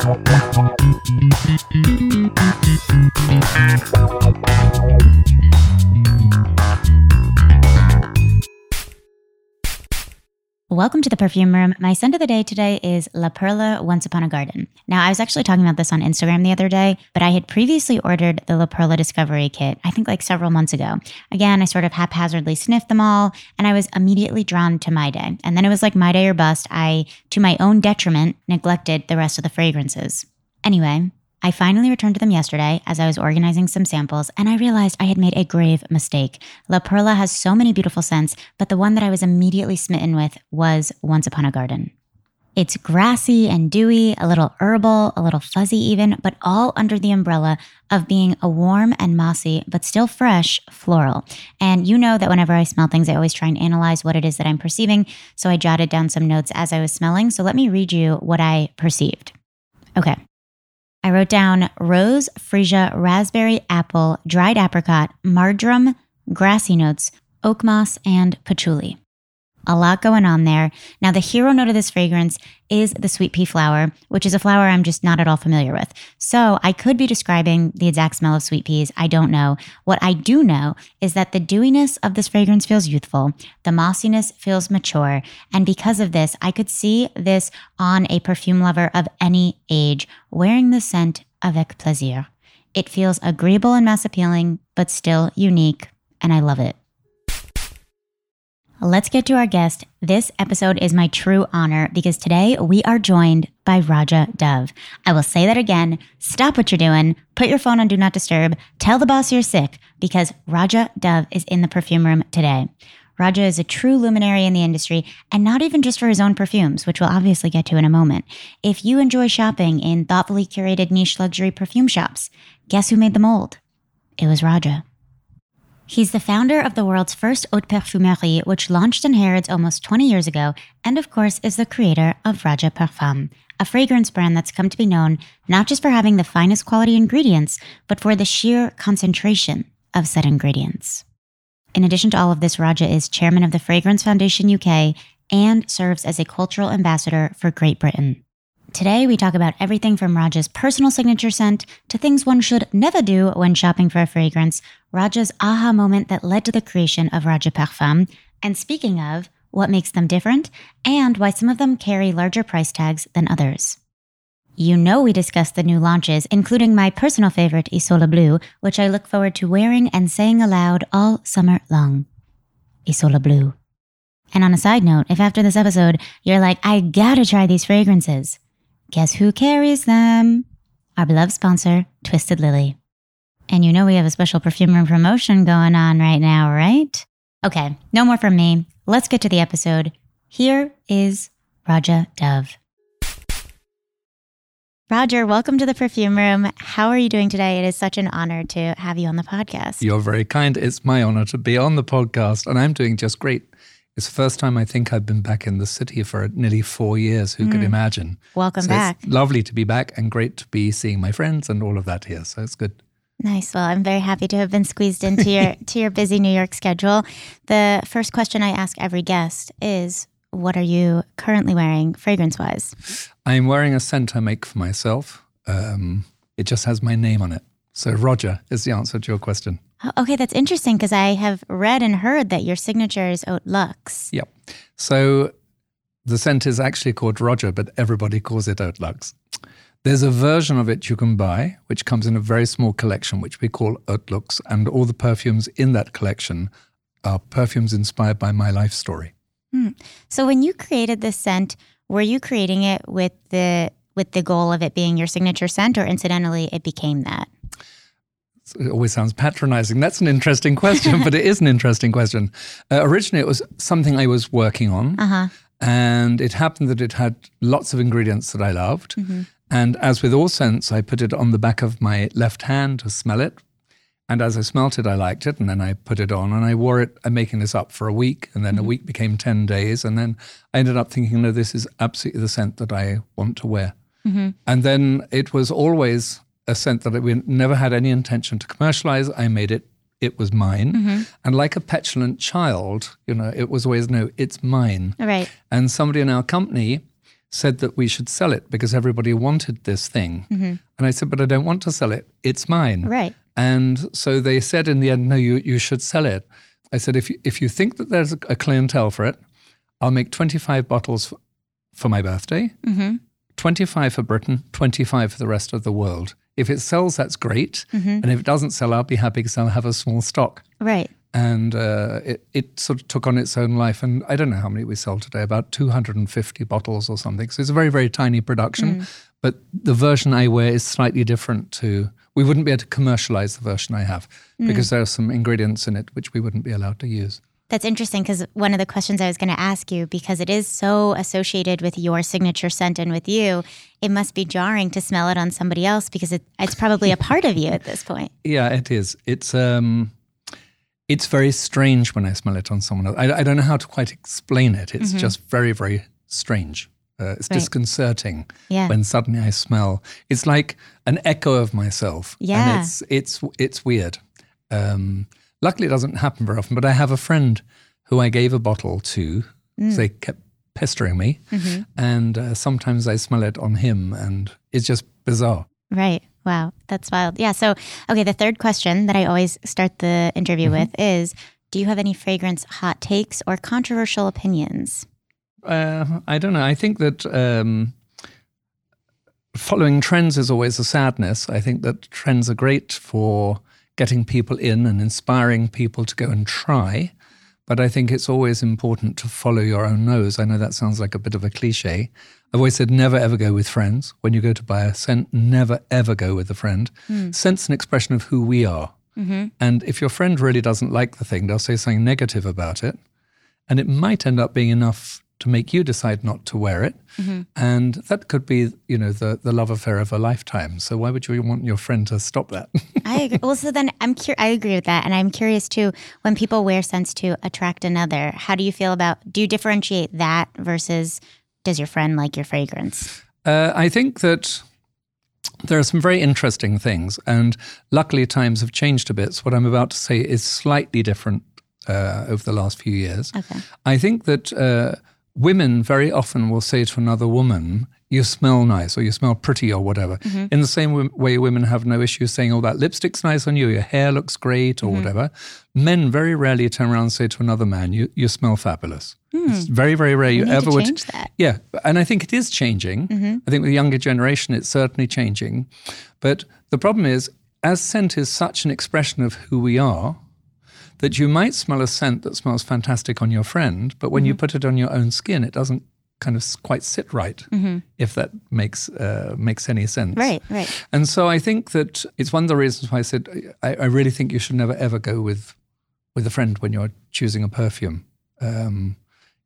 Thank you. Welcome to the perfume room. My scent of the day today is La Perla Once Upon a Garden. Now, I was actually talking about this on Instagram the other day, but I had previously ordered the La Perla Discovery Kit, I think like several months ago. Again, I sort of haphazardly sniffed them all, and I was immediately drawn to My Day. And then it was like My Day or Bust. I, to my own detriment, neglected the rest of the fragrances. Anyway, I finally returned to them yesterday as I was organizing some samples, and I realized I had made a grave mistake. La Perla has so many beautiful scents, but the one that I was immediately smitten with was Once Upon a Garden. It's grassy and dewy, a little herbal, a little fuzzy even, but all under the umbrella of being a warm and mossy, but still fresh floral. And you know that whenever I smell things, I always try and analyze what it is that I'm perceiving. So I jotted down some notes as I was smelling. So let me read you what I perceived. Okay. I wrote down rose, freesia, raspberry, apple, dried apricot, marjoram, grassy notes, oak moss, and patchouli. A lot going on there. Now, the hero note of this fragrance is the sweet pea flower, which is a flower I'm just not at all familiar with. So I could be describing the exact smell of sweet peas. I don't know. What I do know is that the dewiness of this fragrance feels youthful, the mossiness feels mature. And because of this, I could see this on a perfume lover of any age wearing the scent avec plaisir. It feels agreeable and mass appealing, but still unique, and I love it. Let's get to our guest. This episode is my true honor because today we are joined by Roja Dove. I will say that again. Stop what you're doing. Put your phone on Do Not Disturb. Tell the boss you're sick because Roja Dove is in the perfume room today. Roja is a true luminary in the industry and not even just for his own perfumes, which we'll obviously get to in a moment. If you enjoy shopping in thoughtfully curated niche luxury perfume shops, guess who made the mold? It was Roja. He's the founder of the world's first haute parfumerie, which launched in Harrods almost 20 years ago, and of course is the creator of Roja Parfum, a fragrance brand that's come to be known not just for having the finest quality ingredients, but for the sheer concentration of said ingredients. In addition to all of this, Roja is chairman of the Fragrance Foundation UK and serves as a cultural ambassador for Great Britain. Today, we talk about everything from Roja's personal signature scent to things one should never do when shopping for a fragrance, Roja's aha moment that led to the creation of Roja Parfum, and speaking of, what makes them different, and why some of them carry larger price tags than others. You know, we discussed the new launches, including my personal favorite, Isola Blu, which I look forward to wearing and saying aloud all summer long. Isola Blu. And on a side note, if after this episode you're like, I gotta try these fragrances, Guess who carries them? Our beloved sponsor, Twisted Lily. And you know we have a special perfume room promotion going on right now, right? Okay, no more from me. Let's get to the episode. Here is Roja Dove. Roja, welcome to the perfume room. How are you doing today? It is such an honor to have you on the podcast. You're very kind. It's my honor to be on the podcast, and I'm doing just great. It's the first time I think I've been back in the city for nearly four years. Who mm. could imagine? Welcome so back. lovely to be back and great to be seeing my friends and all of that here. So it's good. Nice. Well, I'm very happy to have been squeezed into your to your busy New York schedule. The first question I ask every guest is, "What are you currently wearing, fragrance wise?" I'm wearing a scent I make for myself. Um, it just has my name on it. So Roja is the answer to your question. Okay, that's interesting because I have read and heard that your signature is Haute Luxe. Yep. So the scent is actually called Roja, but everybody calls it Haute Luxe. There's a version of it you can buy, which comes in a very small collection, which we call Haute Luxe, and all the perfumes in that collection are perfumes inspired by my life story. Hmm. So when you created this scent, were you creating it with the with the goal of it being your signature scent, or incidentally, it became that? It always sounds patronizing. That's an interesting question, but it is an interesting question. Uh, originally, it was something I was working on. Uh-huh. And it happened that it had lots of ingredients that I loved. Mm-hmm. And as with all scents, I put it on the back of my left hand to smell it. And as I smelt it, I liked it. And then I put it on and I wore it. I'm making this up for a week. And then mm-hmm. a week became 10 days. And then I ended up thinking, no, this is absolutely the scent that I want to wear. Mm-hmm. And then it was always a scent that we never had any intention to commercialize. I made it. It was mine. Mm-hmm. And like a petulant child, you know, it was always, no, it's mine. Right. And somebody in our company said that we should sell it because everybody wanted this thing. And I said, but I don't want to sell it. It's mine. Right. And so they said in the end, no, you, you should sell it. I said, if you, if you think that there's a, clientele for it, I'll make 25 bottles for, for my birthday, mm-hmm. 25 for Britain, 25 for the rest of the world. If it sells, that's great. Mm-hmm. And if it doesn't sell, I'll be happy because I'll have a small stock. Right. And uh, it, it sort of took on its own life. And I don't know how many we sell today, about 250 bottles or something. So it's a very, very tiny production. Mm. But the version I wear is slightly different to, we wouldn't be able to commercialize the version I have mm. because there are some ingredients in it which we wouldn't be allowed to use. That's interesting because one of the questions I was going to ask you, because it is so associated with your signature scent and with you, it must be jarring to smell it on somebody else because it, it's probably a part of you at this point. Yeah, it is. It's um, it's very strange when I smell it on someone else. I, I don't know how to quite explain it. It's just very, very strange. Uh, it's Right. disconcerting Yeah. when suddenly I smell. It's like an echo of myself. Yeah. and it's it's it's weird. Um, luckily, it doesn't happen very often. But I have a friend who I gave a bottle to. Mm. They kept pestering me, Mm-hmm. and uh, sometimes I smell it on him, and it's just bizarre. Right. Wow. That's wild. Yeah. So, okay. The third question that I always start the interview with is Do you have any fragrance hot takes or controversial opinions? Uh, I don't know. I think that um, following trends is always a sadness. I think that trends are great for getting people in and inspiring people to go and try. But I think it's always important to follow your own nose. I know that sounds like a bit of a cliche. I've always said never ever go with friends. When you go to buy a scent, never ever go with a friend. Hmm. Scent's an expression of who we are. Mm-hmm. And if your friend really doesn't like the thing, they'll say something negative about it. And it might end up being enough to make you decide not to wear it. And that could be, you know, the, the love affair of a lifetime. So why would you want your friend to stop that? I agree. Well, so then I'm cur- I agree with that, and I'm curious too. When people wear scents to attract another, how do you feel about? Do you differentiate that versus does your friend like your fragrance? Uh, I think that there are some very interesting things, and luckily times have changed a bit. So what I'm about to say is slightly different uh, over the last few years. Okay. I think that uh, women very often will say to another woman, "You smell nice," or "You smell pretty," or whatever. Mm-hmm. In the same w- way, women have no issue saying, "Oh, that lipstick's nice on you," "Your hair looks great," or mm-hmm. whatever. Men very rarely turn around and say to another man, "You you smell fabulous." Hmm. It's very very rare you need to ever would change that. yeah, and I think it is changing. Mm-hmm. I think with the younger generation, it's certainly changing. But the problem is, as scent is such an expression of who we are, that you might smell a scent that smells fantastic on your friend, but when you put it on your own skin, it doesn't kind of quite sit right. If that makes uh, makes any sense, Right. Right. and so I think that it's one of the reasons why I said I, I really think you should never ever go with with a friend when you're choosing a perfume. Um,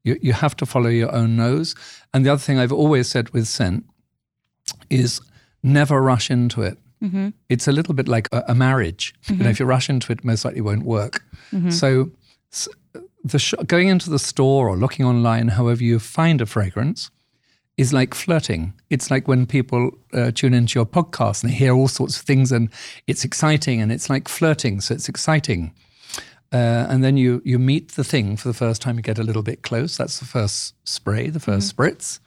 you you have to follow your own nose. And the other thing I've always said with scent is never rush into it. It's a little bit like a, a marriage. You know, if you rush into it, most likely won't work. So s- the sh- going into the store or looking online, however you find a fragrance, is like flirting. It's like when people uh, tune into your podcast and they hear all sorts of things, and it's exciting, and it's like flirting. So it's exciting, uh, and then you you meet the thing for the first time. You get a little bit close. That's the first spray, the 1st spritz.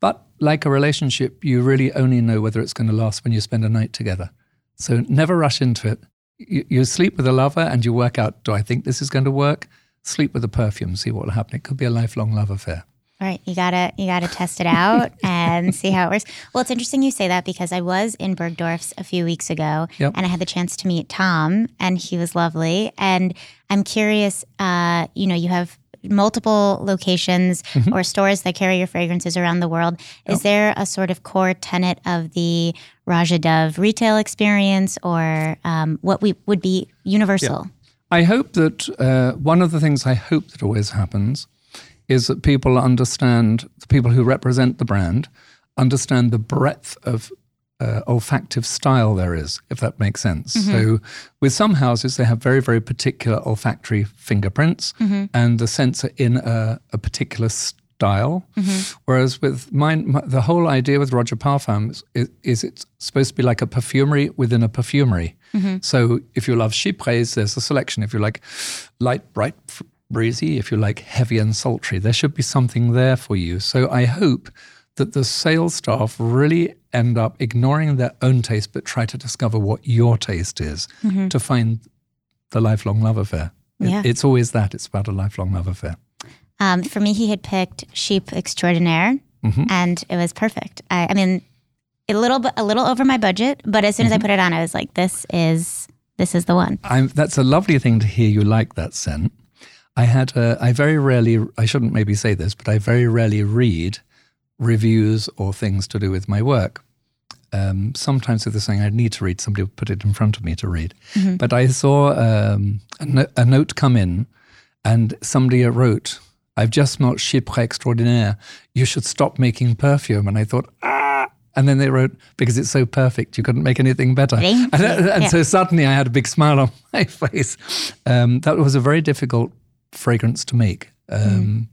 But like a relationship, you really only know whether it's going to last when you spend a night together. So never rush into it. You, you sleep with a lover and you work out, do I think this is going to work? Sleep with a perfume, see what will happen. It could be a lifelong love affair. All right, you gotta you gotta test it out and see how it works. Well, it's interesting you say that because I was in Bergdorf's a few weeks ago, Yep. and I had the chance to meet Tom, and he was lovely. And I'm curious, uh, you know, you have multiple locations or stores that carry your fragrances around the world. Is there a sort of core tenet of the Roja Dove retail experience, or um, what we would be universal? I hope that uh, one of the things I hope that always happens is that people understand, the people who represent the brand, understand the breadth of uh, olfactive style there is, if that makes sense. So, with some houses, they have very, very particular olfactory fingerprints, and the scents are in a, a particular style. Mm-hmm. Whereas with mine, my, the whole idea with Roja Parfum is, is, is it's supposed to be like a perfumery within a perfumery. Mm-hmm. So, if you love chypres, there's a selection. If you like light, bright, breezy, if you like heavy and sultry, there should be something there for you. So, I hope that the sales staff really end up ignoring their own taste but try to discover what your taste is mm-hmm. to find the lifelong love affair. It- Yeah. it's always that. It's about a lifelong love affair. Um, for me, he had picked Chypre Extraordinaire, and it was perfect. I, I mean, a little a little over my budget, but as soon as I put it on, I was like, "This is this is the one." I'm, that's a lovely thing to hear you like that scent. I had a, I very rarely, I shouldn't maybe say this, but I very rarely read reviews or things to do with my work. Um, sometimes with the saying I need to read, somebody will put it in front of me to read. But I saw um, a, no- a note come in and somebody wrote, I've just smelt Chypre Extraordinaire. You should stop making perfume. And I thought, ah. And then they wrote, because it's so perfect, you couldn't make anything better. And, and Yeah. so suddenly I had a big smile on my face. Um, that was a very difficult fragrance to make. Um,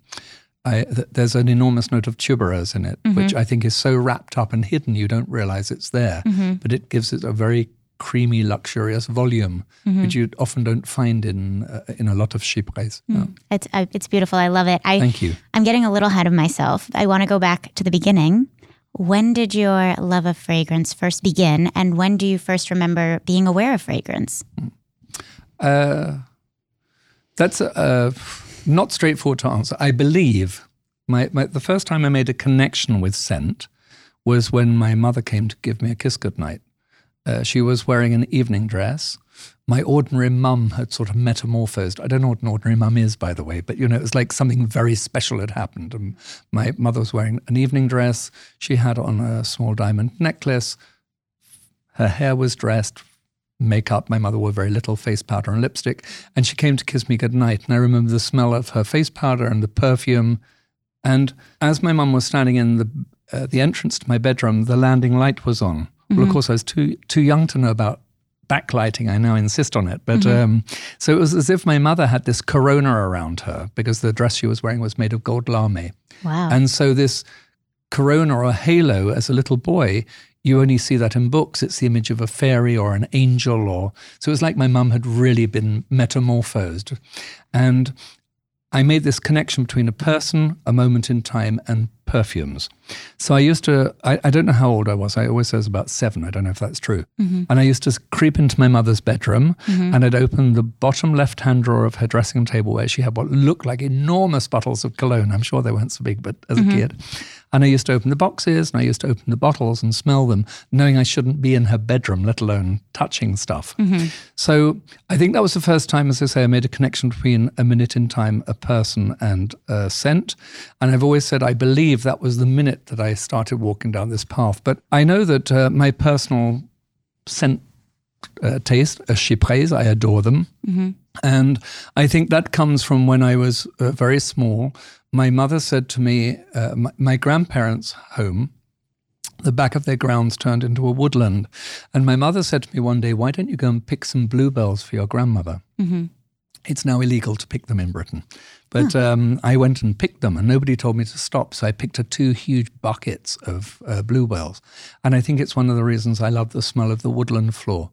I, th- there's an enormous note of tuberose in it, which I think is so wrapped up and hidden you don't realize it's there. But it gives it a very creamy, luxurious volume, which you often don't find in uh, in a lot of chypres. Uh, It's uh, it's beautiful. I love it. I Thank you. I'm getting a little ahead of myself. I want to go back to the beginning. When did your love of fragrance first begin, and when do you first remember being aware of fragrance? Uh, that's uh, not straightforward to answer. I believe my, my the first time I made a connection with scent was when my mother came to give me a kiss goodnight. Uh, she was wearing an evening dress. My ordinary mum had sort of metamorphosed. I don't know what an ordinary mum is, by the way, but you know, it was like something very special had happened. And my mother was wearing an evening dress. She had on a small diamond necklace. Her hair was dressed, makeup. My mother wore very little face powder and lipstick. And she came to kiss me goodnight. And I remember the smell of her face powder and the perfume. And as my mum was standing in the uh, the entrance to my bedroom, the landing light was on. Well, of course, I was too too young to know about backlighting. I now insist on it. But um, so it was as if my mother had this corona around her because the dress she was wearing was made of gold lame. Wow. And so this corona or halo as a little boy, you only see that in books. It's the image of a fairy or an angel or so it was like my mum had really been metamorphosed. And I made this connection between a person, a moment in time, and perfumes. So I used to, I, I don't know how old I was. I always say I was about seven. I don't know if that's true. Mm-hmm. And I used to creep into my mother's bedroom mm-hmm. and I'd open the bottom left hand drawer of her dressing table where she had what looked like enormous bottles of cologne. I'm sure they weren't so big, but as a mm-hmm. kid. And I used to open the boxes and I used to open the bottles and smell them, knowing I shouldn't be in her bedroom, let alone touching stuff. So I think that was the first time, as I say, I made a connection between a minute in time, a person, and a scent. And I've always said I believe that was the minute that I started walking down this path. But I know that uh, my personal scent uh, taste, uh, chypres, I adore them. And I think that comes from when I was uh, very small. My mother said to me, uh, my, my grandparents' home, the back of their grounds turned into a woodland. And my mother said to me one day, Why don't you go and pick some bluebells for your grandmother? It's now illegal to pick them in Britain. But um, I went and picked them, and nobody told me to stop. So I picked up two huge buckets of uh, bluebells. And I think it's one of the reasons I love the smell of the woodland floor,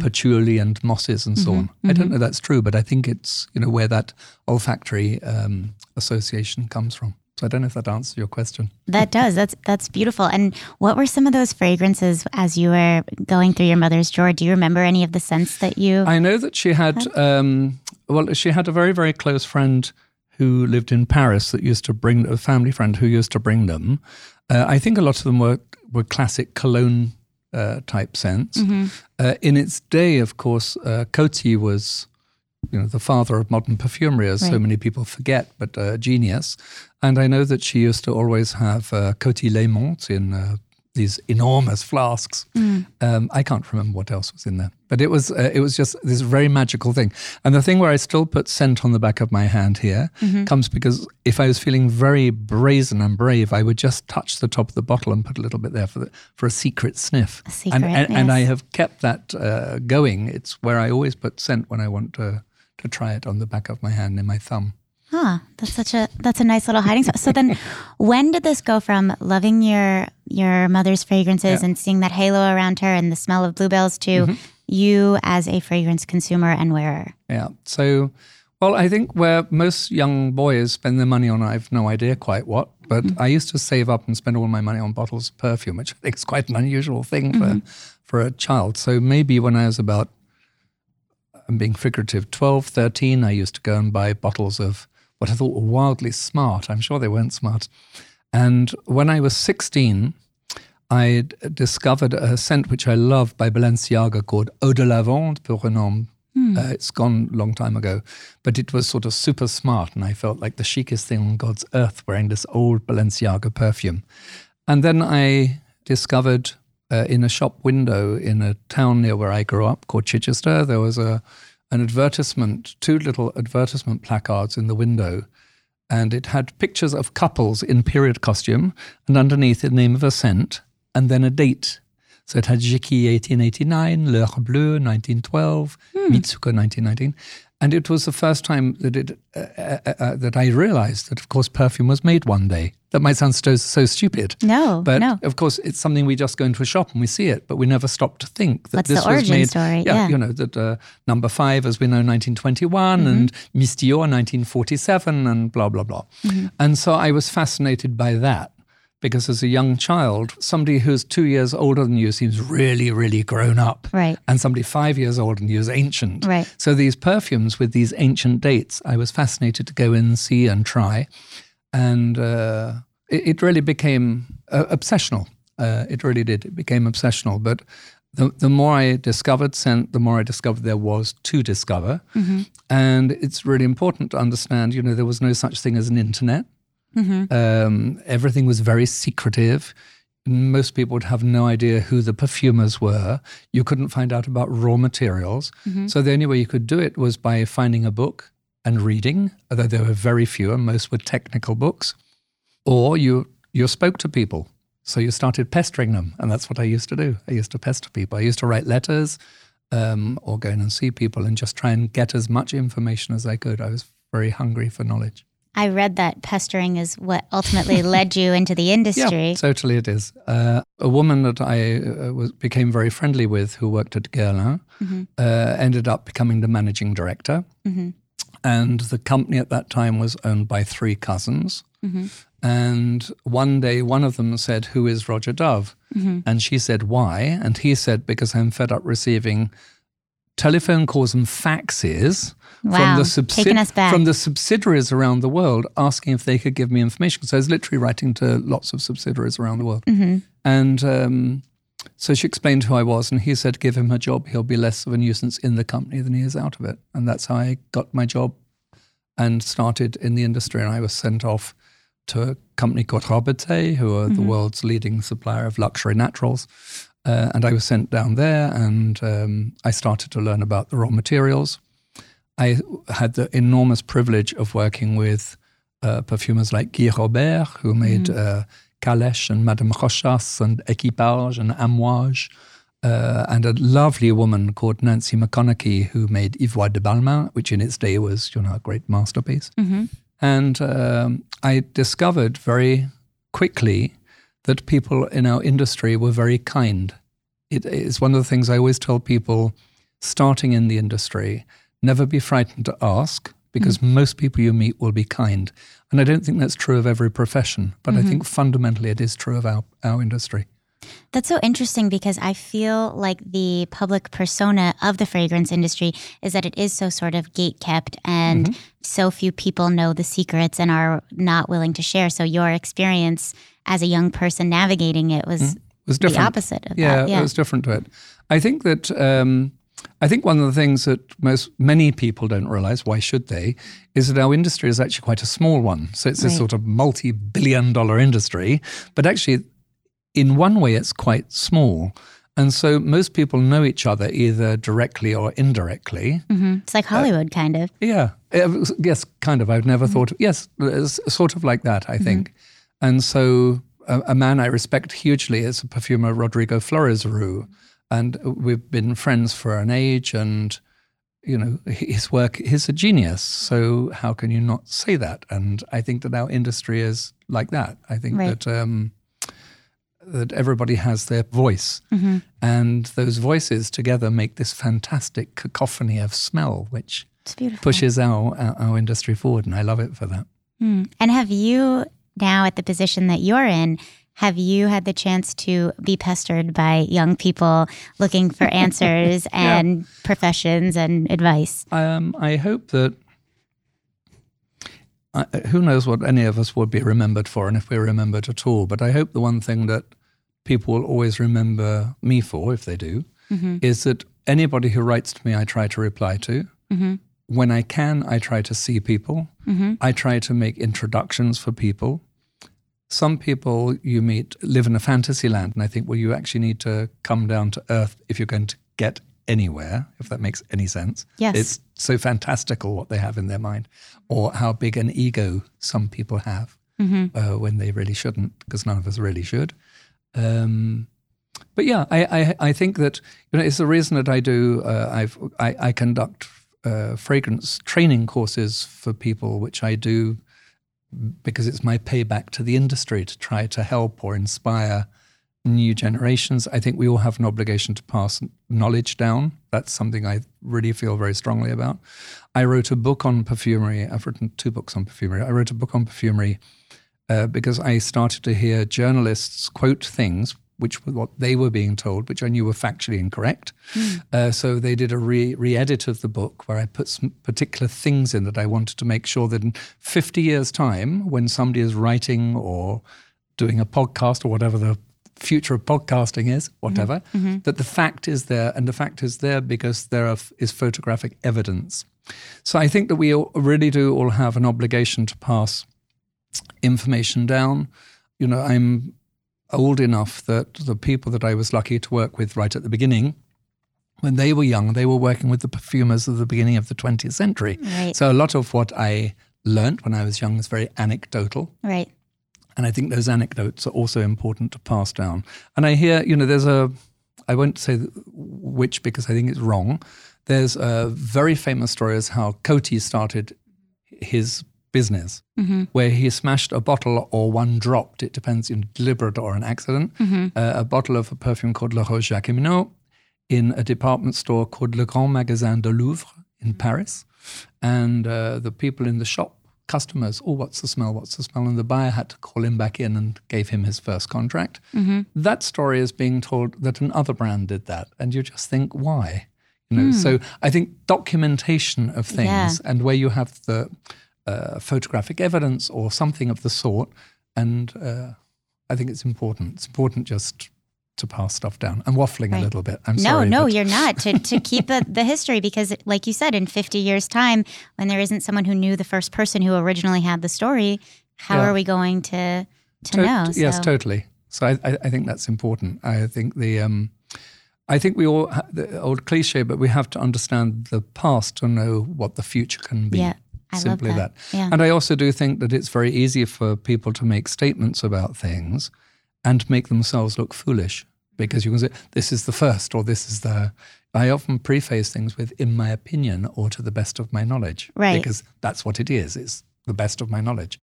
patchouli and mosses and so on. I don't know that's true, but I think it's you know where that olfactory um, association comes from. So I don't know if that answers your question. That does. That's that's beautiful. And what were some of those fragrances as you were going through your mother's drawer? Do you remember any of the scents that you? I know that she had, um, well, she had a very, very close friend who lived in Paris that used to bring, a family friend who used to bring them. Uh, I think a lot of them were, were classic cologne uh, type scents. Uh, in its day, of course, uh, Coty was, you know, the father of modern perfumery, as so many people forget, but a genius. And I know that she used to always have uh, Coty L'Aimant in uh, these enormous flasks. Um, I can't remember what else was in there, but it was uh, it was just this very magical thing. And the thing where I still put scent on the back of my hand here comes because if I was feeling very brazen and brave, I would just touch the top of the bottle and put a little bit there for the, for a secret sniff. secret, and, and, and I have kept that uh, going. It's where I always put scent when I want to to try it on the back of my hand and my thumb. Huh, that's such a that's a nice little hiding spot. So then, when did this go from loving your your mother's fragrances and seeing that halo around her and the smell of bluebells to Mm-hmm. you as a fragrance consumer and wearer? Yeah. So Well, I think where most young boys spend their money on, I have no idea quite what, but mm-hmm. I used to save up and spend all my money on bottles of perfume, which I think is quite an unusual thing mm-hmm. for, for a child. So maybe when I was about, I'm being figurative, 12, 13, I used to go and buy bottles of what I thought were wildly smart. I'm sure they weren't smart. And when I was 16, I discovered a scent which I love by Balenciaga called Eau de Lavande pour un homme Mm. Uh, it's gone a long time ago, but it was sort of super smart, and I felt like the chicest thing on God's earth wearing this old Balenciaga perfume. And then I discovered uh, in a shop window in a town near where I grew up called Chichester, there was a an advertisement, two little advertisement placards in the window, and it had pictures of couples in period costume, and underneath the name of a scent, and then a date so it had Jicky 1889, L'Heure Bleue 1912, hmm. Mitsouko 1919. And it was the first time that it uh, uh, uh, uh, that I realized that, of course, perfume was made one day. That might sound so, so stupid. No, but no. of course, it's something we just go into a shop and we see it, but we never stop to think that What's this was made. Story? Yeah, yeah, you know that uh, number five, as we know, 1921, mm-hmm. and Miss Dior 1947, and blah blah blah. Mm-hmm. And so I was fascinated by that because as a young child, somebody who's two years older than you seems really, really grown up. Right. And somebody five years older than you is ancient. Right. So these perfumes with these ancient dates, I was fascinated to go and see and try. And uh, it, it, really became uh, obsessional. Uh, it really did. It became obsessional. But the, the more I discovered scent, the more I discovered there was to discover. Mm-hmm. And it's really important to understand, you know, there was no such thing as an internet. Mm-hmm. Um, everything was very secretive. Most people would have no idea who the perfumers were. You couldn't find out about raw materials. Mm-hmm. So the only way you could do it was by finding a book and reading, although there were very few, and most were technical books. Or you you spoke to people. So you started pestering them, and that's what I used to do. I used to pester people. I used to write letters um, or go in and see people and just try and get as much information as I could. I was very hungry for knowledge. I read that pestering is what ultimately led you into the industry. Yeah, totally it is. Uh, a woman that I uh, was, became very friendly with who worked at Guerlain mm-hmm. uh, ended up becoming the managing director. Mm-hmm. And the company at that time was owned by three cousins. Mm-hmm. And one day, one of them said, Who is Roger Dove? Mm-hmm. And she said, Why? And he said, Because I'm fed up receiving telephone calls and faxes wow. from, the subsidi- from the subsidiaries around the world asking if they could give me information. So I was literally writing to lots of subsidiaries around the world. Mm-hmm. And um, so she explained who I was, and he said, give him a job. He'll be less of a nuisance in the company than he is out of it. And that's how I got my job and started in the industry. And I was sent off to a company called Robertet, who are mm-hmm. the world's leading supplier of luxury naturals. Uh, and I was sent down there and um, I started to learn about the raw materials. I had the enormous privilege of working with uh, perfumers like Guy Robert, who made mm. uh, Calèche and Madame Rochas and Equipage and Amouage, uh, and a lovely woman called Nancy McConnachie, who made Ivoire de Balmain, which in its day was, you know, a great masterpiece. Mm-hmm. And um, I discovered very quickly that people in our industry were very kind. It is one of the things I always tell people starting in the industry never be frightened to ask because mm. most people you meet will be kind. And I don't think that's true of every profession, but mm-hmm. I think fundamentally it is true of our, our industry. That's so interesting because I feel like the public persona of the fragrance industry is that it is so sort of gate kept and mm-hmm. so few people know the secrets and are not willing to share. So your experience as a young person navigating it was, mm-hmm. was different. the opposite of yeah, that. Yeah, it was different to it. I think that um, I think one of the things that most many people don't realize, why should they, is that our industry is actually quite a small one. So it's right. a sort of multi-billion dollar industry, but actually in one way it's quite small. And so most people know each other either directly or indirectly. Mm-hmm. It's like Hollywood, uh, kind of. Yeah. Yes, kind of. I've never mm-hmm. thought, yes, sort of like that, I mm-hmm. think. And so a, a, man I respect hugely is the perfumer Rodrigo Flores Roux and we've been friends for an age and you know his work is a genius so how can you not say that and i think that our industry is like that i think right. that um, that everybody has their voice, Mm-hmm. and those voices together make this fantastic cacophony of smell, which pushes our, our our industry forward, and I love it for that. Hmm. And have you now at the position that you're in? Have you had the chance to be pestered by young people looking for answers and professions and advice? Um, I hope that. I, uh, who knows what any of us would be remembered for, and if we're remembered at all. But I hope the one thing that people will always remember me for, if they do, mm-hmm. is that anybody who writes to me, I try to reply to. Mm-hmm. When I can, I try to see people. Mm-hmm. I try to make introductions for people. Some people you meet live in a fantasy land, and I think, well, you actually need to come down to earth if you're going to get anywhere, if that makes any sense. Yes. It's so fantastical what they have in their mind, or how big an ego some people have uh, when they really shouldn't, because none of us really should. Um, but yeah, I, I I think that you know it's the reason that I do. Uh, I've I, I conduct uh, fragrance training courses for people, which I do because it's my payback to the industry to try to help or inspire new generations. I think we all have an obligation to pass knowledge down. That's something I really feel very strongly about. I wrote a book on perfumery. I've written two books on perfumery. I wrote a book on perfumery uh, because I started to hear journalists quote things which were what they were being told, which I knew were factually incorrect. Hmm. Uh, so they did a re- re-edit of the book where I put some particular things in that I wanted to make sure that in 50 years' time, when somebody is writing or doing a podcast or whatever the future of podcasting is, mm-hmm. whatever, mm-hmm. that the fact is there, and the fact is there because there are, is photographic evidence. So I think that we all, really do all have an obligation to pass information down. You know, I'm old enough that the people that I was lucky to work with right at the beginning, when they were young, they were working with the perfumers of the beginning of the 20th century. Right. So a lot of what I learnt when I was young is very anecdotal. Right. And I think those anecdotes are also important to pass down. And I hear, you know, there's a, I won't say which because I think it's wrong. There's a very famous story as how Coty started his business, mm-hmm. where he smashed a bottle or one dropped, it depends, in deliberate or an accident, mm-hmm. uh, a bottle of a perfume called La Rose Jacqueminot in a department store called Le Grand Magasin de Louvre in mm-hmm. Paris. And uh, the people in the shop, customers, oh, what's the smell? What's the smell? And the buyer had to call him back in and gave him his first contract. That story is being told that another brand did that. And you just think, why? You know, so hmm. I think documentation of things Yeah. and where you have the uh, photographic evidence or something of the sort, and uh, I think it's important. It's important just to pass stuff down. I'm waffling Right. a little bit. I'm no, sorry. no, but- you're not. To, to keep the, the history, because, like you said, in 50 years' time, when there isn't someone who knew the first person who originally had the story, how Yeah. are we going to to To- know? Yes, So- totally. So I, I, I think that's important. I think the um, I think we all the old cliche, but we have to understand the past to know what the future can be. Yeah, I Simply that. Yeah. And I also do think that it's very easy for people to make statements about things and make themselves look foolish because you can say this is the first or this is the. I often preface things with "in my opinion" or "to the best of my knowledge," Right. Because that's what it is. It's the best of my knowledge.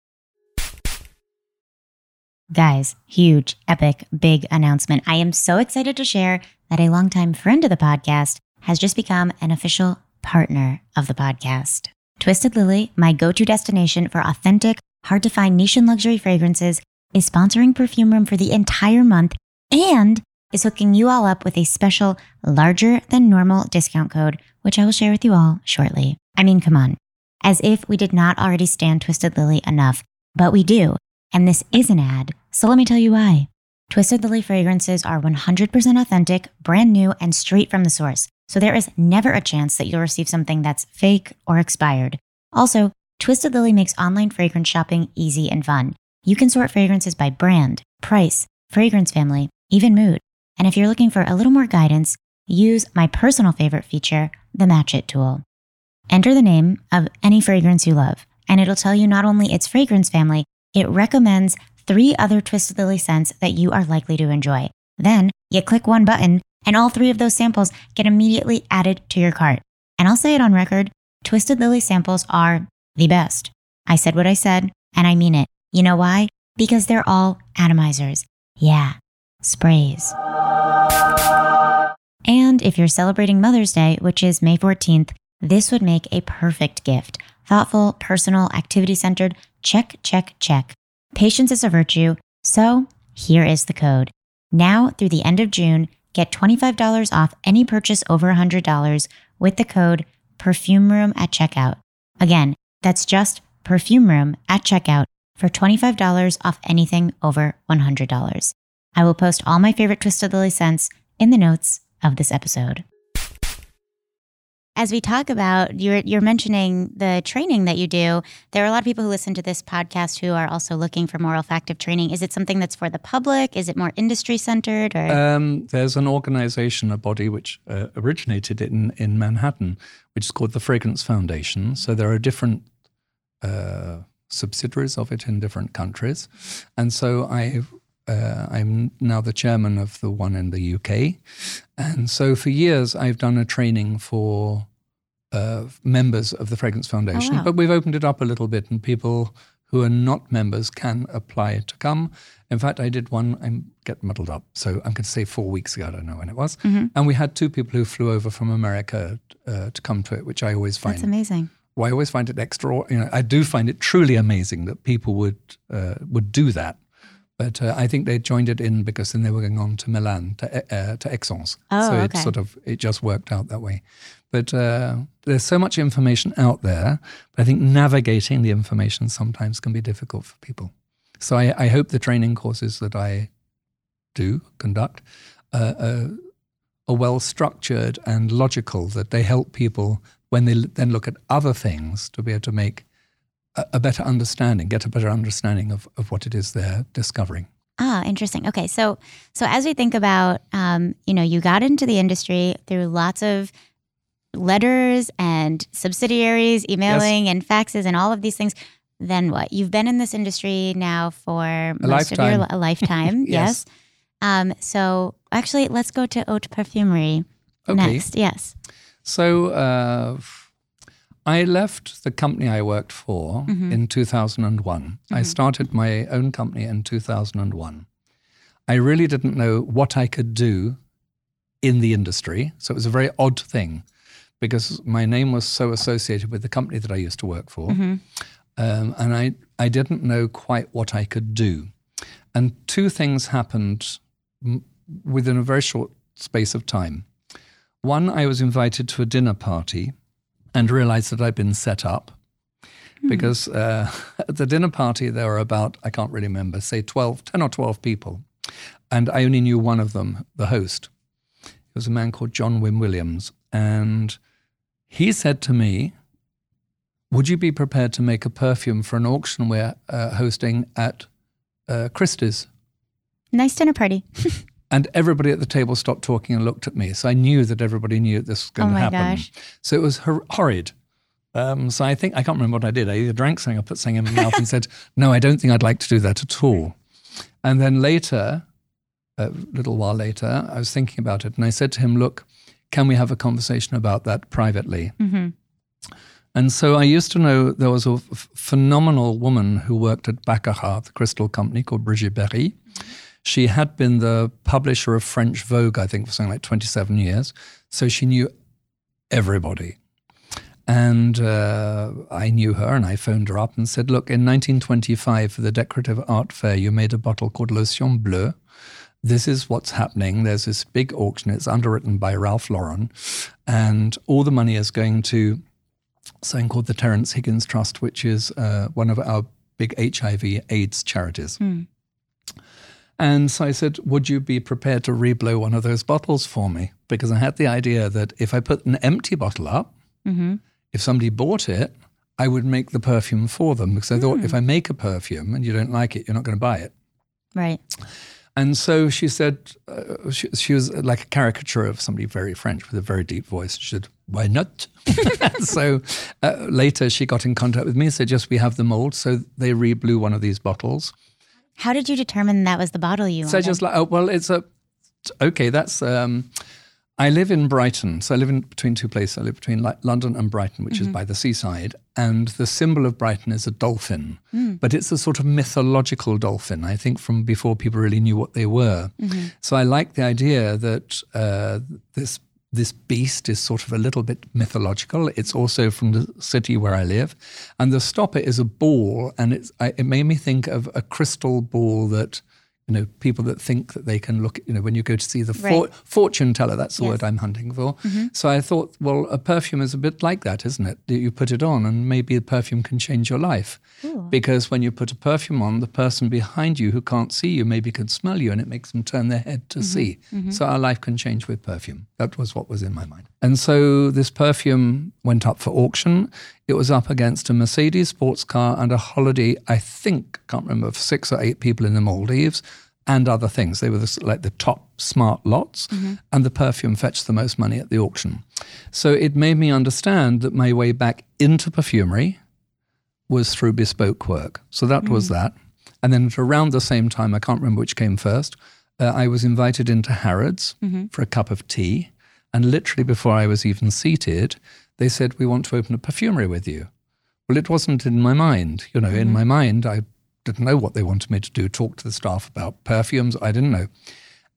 Guys, huge, epic, big announcement. I am so excited to share that a longtime friend of the podcast has just become an official partner of the podcast. Twisted Lily, my go to destination for authentic, hard to find niche and luxury fragrances, is sponsoring Perfume Room for the entire month and is hooking you all up with a special, larger than normal discount code, which I will share with you all shortly. I mean, come on. As if we did not already stand Twisted Lily enough, but we do. And this is an ad, so let me tell you why. Twisted Lily fragrances are 100% authentic, brand new, and straight from the source. So there is never a chance that you'll receive something that's fake or expired. Also, Twisted Lily makes online fragrance shopping easy and fun. You can sort fragrances by brand, price, fragrance family, even mood. And if you're looking for a little more guidance, use my personal favorite feature, the Match It tool. Enter the name of any fragrance you love, and it'll tell you not only its fragrance family, it recommends three other Twisted Lily scents that you are likely to enjoy. Then you click one button, and all three of those samples get immediately added to your cart. And I'll say it on record Twisted Lily samples are the best. I said what I said, and I mean it. You know why? Because they're all atomizers. Yeah, sprays. And if you're celebrating Mother's Day, which is May 14th, this would make a perfect gift. Thoughtful, personal, activity centered. Check, check, check. Patience is a virtue. So here is the code. Now through the end of June, get $25 off any purchase over $100 with the code Perfume Room at checkout. Again, that's just Perfume Room at checkout for $25 off anything over $100. I will post all my favorite Twisted Lily scents in the notes of this episode. As we talk about, you're, you're mentioning the training that you do. There are a lot of people who listen to this podcast who are also looking for more olfactive training. Is it something that's for the public? Is it more industry centered? Or um, there's an organization, a body which uh, originated in in Manhattan, which is called the Fragrance Foundation. So there are different uh, subsidiaries of it in different countries, and so I uh, I'm now the chairman of the one in the UK. And so for years, I've done a training for uh, members of the Fragrance Foundation, oh, wow. but we've opened it up a little bit, and people who are not members can apply to come. In fact, I did one, I get muddled up. So I'm going to say four weeks ago, I don't know when it was. Mm-hmm. And we had two people who flew over from America uh, to come to it, which I always find. That's amazing. Well, I always find it extra. You know, I do find it truly amazing that people would uh, would do that but uh, I think they joined it in because then they were going on to Milan to uh, to Aix-en-Provence. Oh, so it okay. sort of it just worked out that way. But uh, there's so much information out there. But I think navigating the information sometimes can be difficult for people. So I, I hope the training courses that I do conduct uh, uh, are well structured and logical. That they help people when they then look at other things to be able to make a better understanding, get a better understanding of, of what it is they're discovering. Ah, interesting. Okay, so so as we think about, um, you know, you got into the industry through lots of letters and subsidiaries, emailing yes. and faxes, and all of these things. Then what? You've been in this industry now for a most lifetime. of your a lifetime. yes. yes. Um, so actually, let's go to haute parfumerie okay. next. Yes. So. Uh, I left the company I worked for mm-hmm. in 2001. Mm-hmm. I started my own company in 2001. I really didn't know what I could do in the industry. So it was a very odd thing because my name was so associated with the company that I used to work for. Mm-hmm. Um, and I, I didn't know quite what I could do. And two things happened m- within a very short space of time. One, I was invited to a dinner party and realized that I'd been set up. Hmm. Because uh, at the dinner party, there were about, I can't really remember, say 12, 10 or 12 people. And I only knew one of them, the host. It was a man called John Wynne Williams. And he said to me, Would you be prepared to make a perfume for an auction we're uh, hosting at uh, Christie's? Nice dinner party. And everybody at the table stopped talking and looked at me. So I knew that everybody knew this was going oh to happen. Gosh. So it was hor- horrid. Um, so I think, I can't remember what I did. I either drank something or put something in my mouth and said, no, I don't think I'd like to do that at all. And then later, a little while later, I was thinking about it and I said to him, look, can we have a conversation about that privately? Mm-hmm. And so I used to know there was a f- phenomenal woman who worked at Baccarat, the crystal company called Brigitte Berry. She had been the publisher of French Vogue, I think, for something like 27 years. So she knew everybody. And uh, I knew her and I phoned her up and said, Look, in 1925, for the Decorative Art Fair, you made a bottle called Lotion Bleu. This is what's happening. There's this big auction. It's underwritten by Ralph Lauren. And all the money is going to something called the Terence Higgins Trust, which is uh, one of our big HIV AIDS charities. Mm. And so I said, Would you be prepared to reblow one of those bottles for me? Because I had the idea that if I put an empty bottle up, mm-hmm. if somebody bought it, I would make the perfume for them. Because I mm. thought if I make a perfume and you don't like it, you're not going to buy it. Right. And so she said, uh, she, she, was like a caricature of somebody very French with a very deep voice. She said, Why not? so uh, later she got in contact with me and said, Yes, we have the mold. So they reblew one of these bottles. How did you determine that was the bottle you wanted? so wanted? just like, oh, well, it's a, okay, that's, um, I live in Brighton. So I live in between two places. I live between like London and Brighton, which Mm-hmm. is by the seaside. And the symbol of Brighton is a dolphin. Mm. But it's a sort of mythological dolphin, I think, from before people really knew what they were. Mm-hmm. So I like the idea that uh, this this beast is sort of a little bit mythological. It's also from the city where I live, and the stopper is a ball, and it made me think of a crystal ball that you know people that think that they can look. You know, when you go to see the for, Right. fortune teller, that's the Yes. word I'm hunting for. Mm-hmm. So I thought, well, a perfume is a bit like that, isn't it? You put it on, and maybe the perfume can change your life. Because when you put a perfume on, the person behind you who can't see you maybe can smell you, and it makes them turn their head to mm-hmm. see. Mm-hmm. So our life can change with perfume. That was what was in my mind. And so this perfume went up for auction. It was up against a Mercedes sports car and a holiday, I think, I can't remember, of six or eight people in the Maldives and other things. They were the, like the top smart lots, mm-hmm. and the perfume fetched the most money at the auction. So it made me understand that my way back into perfumery was through bespoke work. So that was mm. that. And then at around the same time, I can't remember which came first, uh, I was invited into Harrods mm-hmm. for a cup of tea. And literally before I was even seated, they said, We want to open a perfumery with you. Well, it wasn't in my mind. You know, in mm-hmm. my mind, I didn't know what they wanted me to do, talk to the staff about perfumes. I didn't know.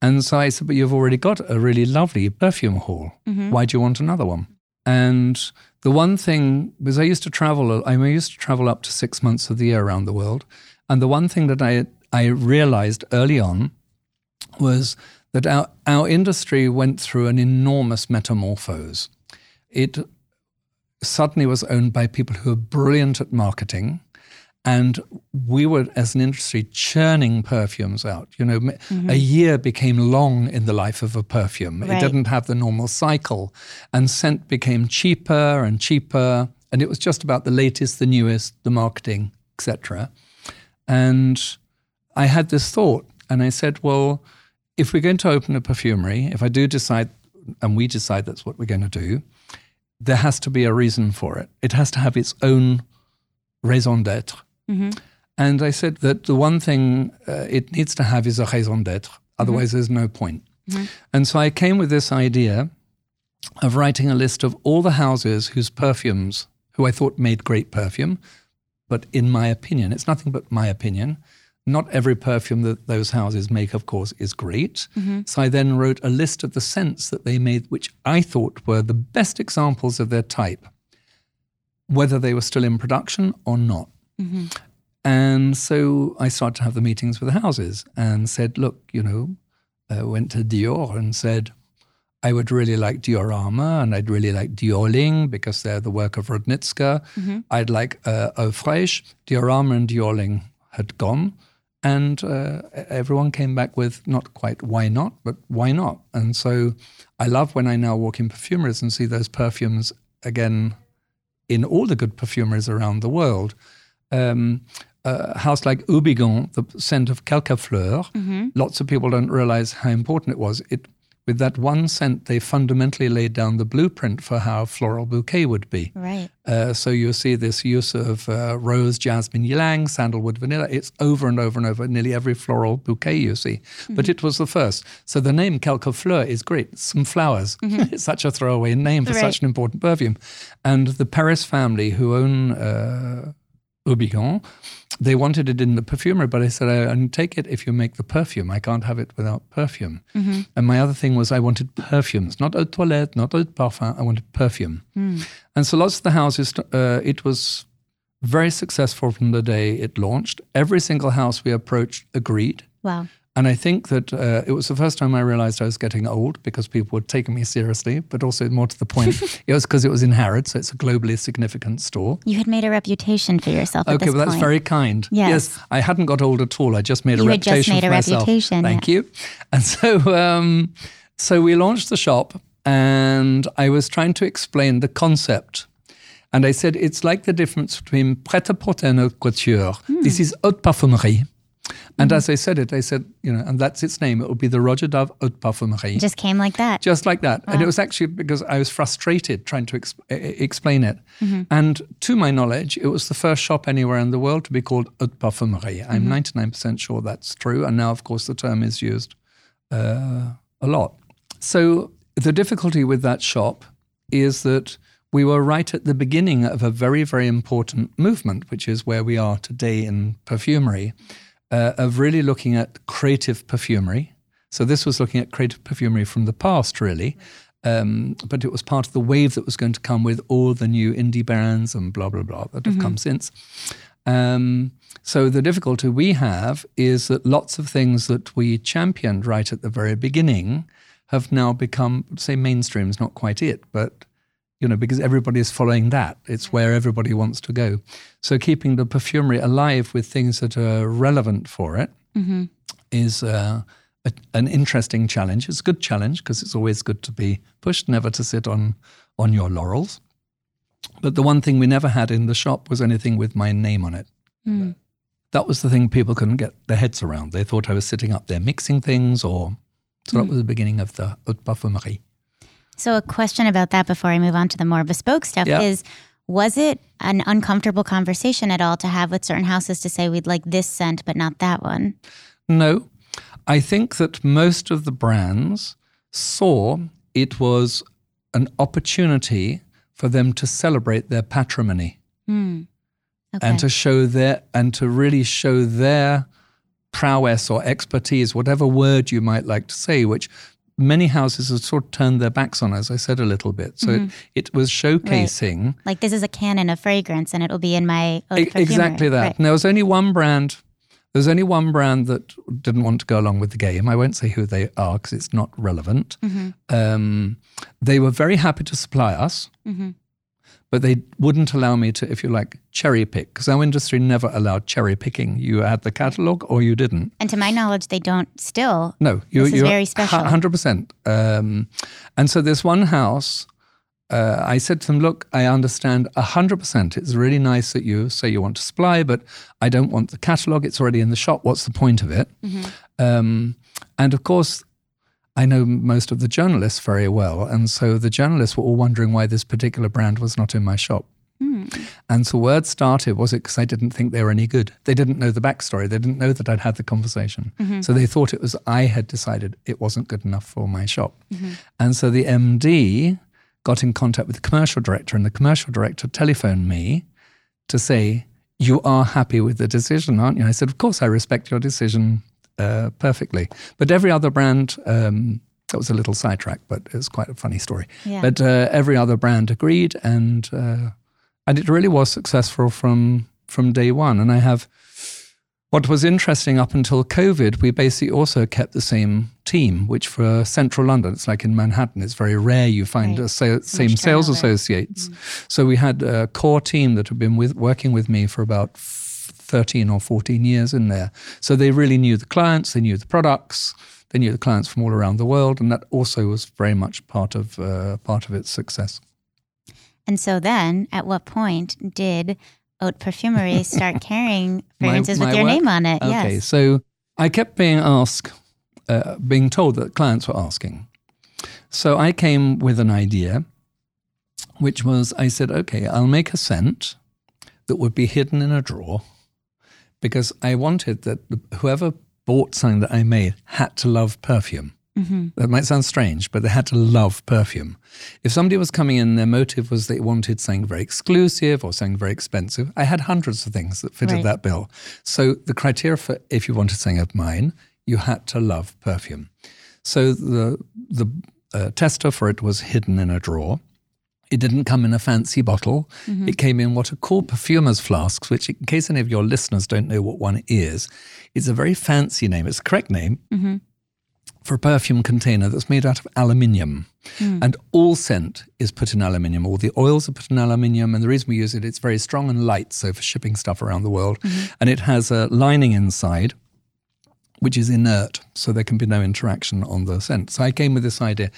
And so I said, But you've already got a really lovely perfume hall. Mm-hmm. Why do you want another one? And the one thing, because I used to travel, I used to travel up to six months of the year around the world. And the one thing that I, I realized early on was that our, our industry went through an enormous metamorphose. It suddenly was owned by people who were brilliant at marketing. And we were, as an industry, churning perfumes out. You know, mm-hmm. a year became long in the life of a perfume. It didn't have the normal cycle. And scent became cheaper and cheaper. And it was just about the latest, the newest, the marketing, etc. And I had this thought, and I said, well, if we're going to open a perfumery, if I do decide, and we decide that's what we're going to do, there has to be a reason for it. It has to have its own raison d'etre. Mm-hmm. And I said that the one thing uh, it needs to have is a raison d'etre. Mm-hmm. Otherwise, there's no point. Mm-hmm. And so I came with this idea of writing a list of all the houses whose perfumes, who I thought made great perfume, but in my opinion, it's nothing but my opinion. Not every perfume that those houses make, of course, is great. Mm-hmm. So I then wrote a list of the scents that they made, which I thought were the best examples of their type, whether they were still in production or not. Mm-hmm. And so I started to have the meetings with the houses and said, look, you know, I went to Dior and said, I would really like Diorama and I'd really like Diorling because they're the work of Roudnitska. Mm-hmm. I'd like uh, Eau Fraiche. Diorama and Diorling had gone. And uh, everyone came back with not quite why not, but why not? And so I love when I now walk in perfumeries and see those perfumes again in all the good perfumeries around the world. Um, a house like Houbigant, the scent of Quelques Fleurs, lots of people don't realize how important it was. It with that one scent, they fundamentally laid down the blueprint for how a floral bouquet would be. Right. Uh, so you see this use of uh, rose, jasmine, ylang, sandalwood, vanilla. It's over and over and over, nearly every floral bouquet you see. But it was the first. So the name Quelques Fleurs is great. Some flowers. it's such a throwaway name for Right. such an important perfume. And the Paris family who own uh, Houbigant, they wanted it in the perfumery, but I said, I only take it if you make the perfume. I can't have it without perfume. And my other thing was I wanted perfumes, not eau de toilette, not eau de parfum. I wanted perfume. And so lots of the houses, uh, it was very successful from the day it launched. Every single house we approached agreed. Wow. And I think that uh, it was the first time I realized I was getting old because people were taking me seriously, but also more to the point, it was because it was in Harrods, so it's a globally significant store. You had made a reputation for yourself. At Okay, well, that's point. very kind. Yes. I hadn't got old at all. I just made a You had just reputation made a myself. reputation, Thank you. And so, um, so we launched the shop, and I was trying to explain the concept. And I said it's like the difference between prêt-à-porter and haute couture. Hmm. This is haute parfumerie. And mm-hmm. as I said it, I said, you know, and that's its name. It will be the Roja Dove Haute Parfumerie. It just came like that. Just like that. And it was actually because I was frustrated trying to ex- e- explain it. Mm-hmm. And to my knowledge, it was the first shop anywhere in the world to be called Haute Parfumerie. I'm mm-hmm. 99% sure that's true. And now, of course, the term is used uh, a lot. So the difficulty with that shop is that we were right at the beginning of a very, very important movement, which is where we are today in perfumery, uh, of really looking at creative perfumery. So this was looking at creative perfumery from the past, really. Um, but it was part of the wave that was going to come with all the new indie brands and blah, blah, blah that have mm-hmm. come since. Um, so the difficulty we have is that lots of things that we championed right at the very beginning have now become, say, mainstream is not quite it, but you know, because everybody is following that. It's where everybody wants to go. So keeping the perfumery alive with things that are relevant for it mm-hmm. is uh, a, an interesting challenge. It's a good challenge because it's always good to be pushed, never to sit on on your laurels. But the one thing we never had in the shop was anything with my name on it. Mm. That was the thing people couldn't get their heads around. They thought I was sitting up there mixing things, or so mm. that was the beginning of the haute parfumerie. So, a question about that before I move on to the more bespoke stuff yeah. is was it an uncomfortable conversation at all to have with certain houses to say we'd like this scent but not that one? No. I think that most of the brands saw it was an opportunity for them to celebrate their patrimony mm. okay. and to show their and to really show their prowess or expertise, whatever word you might like to say, which many houses have sort of turned their backs on, as I said a little bit. So mm-hmm. it, it, was showcasing. Right. Like this is a canon of fragrance and it'll be in my Exactly that. Right. And there was only one brand. There's only one brand that didn't want to go along with the game. I won't say who they are because it's not relevant. Mm-hmm. Um, they were very happy to supply us. Mm-hmm but they wouldn't allow me to, if you like, cherry pick because our industry never allowed cherry picking. You had the catalog or you didn't. And to my knowledge, they don't still. No, you, this is very special. Hundred percent. Um, and so this one house. Uh, I said to them, look, I understand 100%. It's really nice that you say you want to supply, but I don't want the catalog. It's already in the shop. What's the point of it? Mm-hmm. Um, and of course, I know most of the journalists very well. And so the journalists were all wondering why this particular brand was not in my shop. Mm. And so word started was it because I didn't think they were any good. They didn't know the backstory. They didn't know that I'd had the conversation. Mm-hmm. So they thought it was I had decided it wasn't good enough for my shop. Mm-hmm. And so the MD got in contact with the commercial director, and the commercial director telephoned me to say, You are happy with the decision, aren't you? I said, Of course, I respect your decision uh, perfectly. But every other brand, um, that was a little sidetrack, but it's quite a funny story. Yeah. But uh, every other brand agreed, and uh, and it really was successful from from day one. And I have what was interesting up until COVID, we basically also kept the same team, which for central London, it's like in Manhattan, it's very rare you find right. sa- same sales associates. Mm. So we had a core team that had been with, working with me for about 13 or 14 years in there. So they really knew the clients, they knew the products, they knew the clients from all around the world, and that also was very much part of uh, part of its success. And so then, at what point did Haute Parfumerie start carrying fragrances my, my with your work? name on it? Okay, yes. so I kept being asked, uh, being told that clients were asking. So I came with an idea, which was I said, okay, I'll make a scent that would be hidden in a drawer because I wanted that whoever bought something that I made had to love perfume. Mm-hmm. That might sound strange, but they had to love perfume. If somebody was coming in, their motive was they wanted something very exclusive or something very expensive. I had hundreds of things that fitted right. that bill. So the criteria for if you wanted something of mine, you had to love perfume. So the the uh, tester for it was hidden in a drawer. It didn't come in a fancy bottle. Mm-hmm. It came in what are called perfumer's flasks, which, in case any of your listeners don't know what one is, is a very fancy name. It's a correct name mm-hmm. for a perfume container that's made out of aluminium. Mm. And all scent is put in aluminium. All the oils are put in aluminium. And the reason we use it, it's very strong and light, so for shipping stuff around the world. Mm-hmm. And it has a lining inside which is inert, so there can be no interaction on the scent. So I came with this idea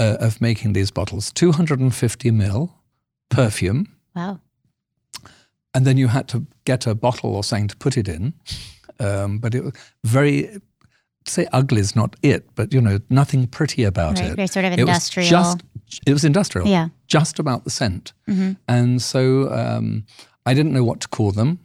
uh, of making these bottles 250 mil perfume. Wow. And then you had to get a bottle or something to put it in. Um, but it was very, say ugly is not it, but you know, nothing pretty about right, it. Very sort of industrial. It was, just, it was industrial. Yeah. Just about the scent. Mm-hmm. And so um, I didn't know what to call them.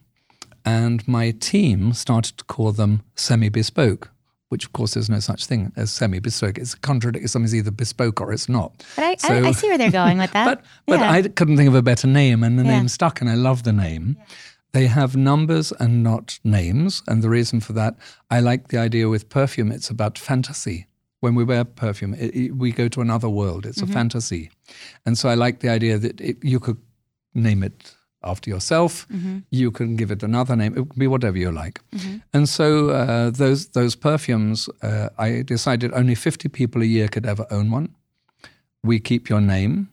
And my team started to call them semi bespoke which of course there's no such thing as semi-bespoke. It's a contradict. Something's either bespoke or it's not. But I, so, I, I, see where they're going with that. but but yeah. I couldn't think of a better name, and the yeah. name stuck, and I love the name. Yeah. They have numbers and not names, and the reason for that, I like the idea with perfume. It's about fantasy. When we wear perfume, it, it, we go to another world. It's mm-hmm. a fantasy, and so I like the idea that it, you could name it after yourself. Mm-hmm. You can give it another name. It can be whatever you like. Mm-hmm. And so uh, those those perfumes, uh, I decided only 50 people a year could ever own one. We keep your name.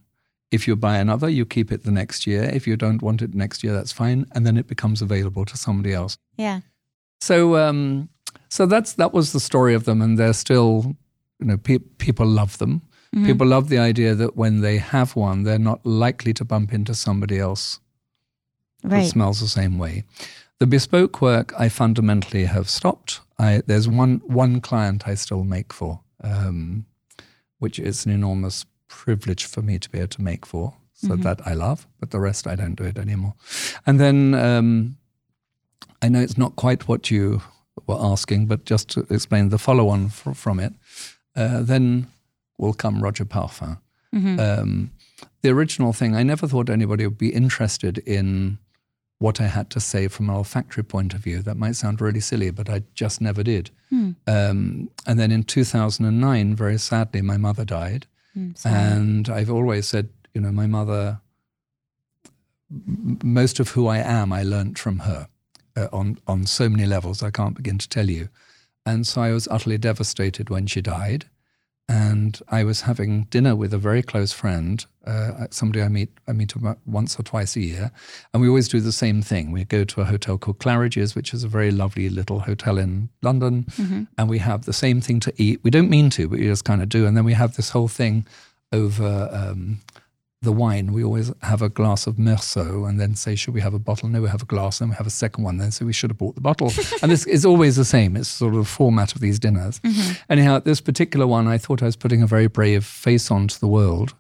If you buy another, you keep it the next year. If you don't want it next year, that's fine, and then it becomes available to somebody else. Yeah. So um, so that's that was the story of them, and they're still, you know, pe- people love them. Mm-hmm. People love the idea that when they have one, they're not likely to bump into somebody else right. smells the same way. The bespoke work I fundamentally have stopped. I, there's one one client I still make for, um, which is an enormous privilege for me to be able to make for. So mm-hmm. that I love, but the rest I don't do it anymore. And then um, I know it's not quite what you were asking, but just to explain the follow-on f- from it, uh, then will come Roja Parfum. Mm-hmm. Um, the original thing, I never thought anybody would be interested in what I had to say from an olfactory point of view. That might sound really silly, but I just never did. Hmm. Um, and then in 2009, very sadly, my mother died. Hmm, and I've always said, you know, my mother, m- most of who I am, I learnt from her uh, on, on so many levels, I can't begin to tell you. And so I was utterly devastated when she died and I was having dinner with a very close friend, uh, somebody I meet I meet about once or twice a year, and we always do the same thing. We go to a hotel called Claridge's, which is a very lovely little hotel in London, mm-hmm. and we have the same thing to eat. We don't mean to, but we just kind of do, and then we have this whole thing over um, the wine, we always have a glass of Meursault and then say, should we have a bottle? No, we have a glass and we have a second one. Then so we should have bought the bottle. and this is always the same. It's sort of the format of these dinners. Mm-hmm. Anyhow, this particular one, I thought I was putting a very brave face on to the world.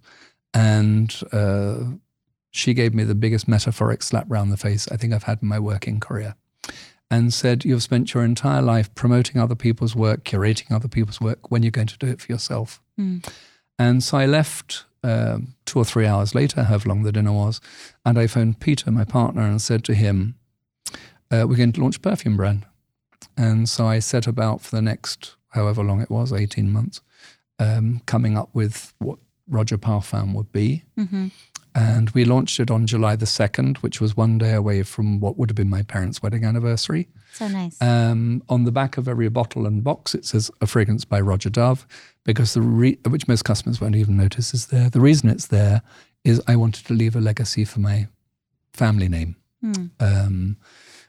And uh, she gave me the biggest metaphoric slap round the face I think I've had in my working career. And said, You've spent your entire life promoting other people's work, curating other people's work, when are you're going to do it for yourself. Mm. And so I left um, two or three hours later, however long the dinner was, and I phoned Peter, my partner, and said to him, uh, We're going to launch a perfume brand. And so I set about for the next, however long it was, 18 months, um, coming up with what Roja Parfum would be. Mm-hmm. And we launched it on July the 2nd, which was one day away from what would have been my parents' wedding anniversary. So nice. Um, on the back of every bottle and box, it says a fragrance by Roja Dove, because the re- which most customers won't even notice is there. The reason it's there is I wanted to leave a legacy for my family name. Mm. Um,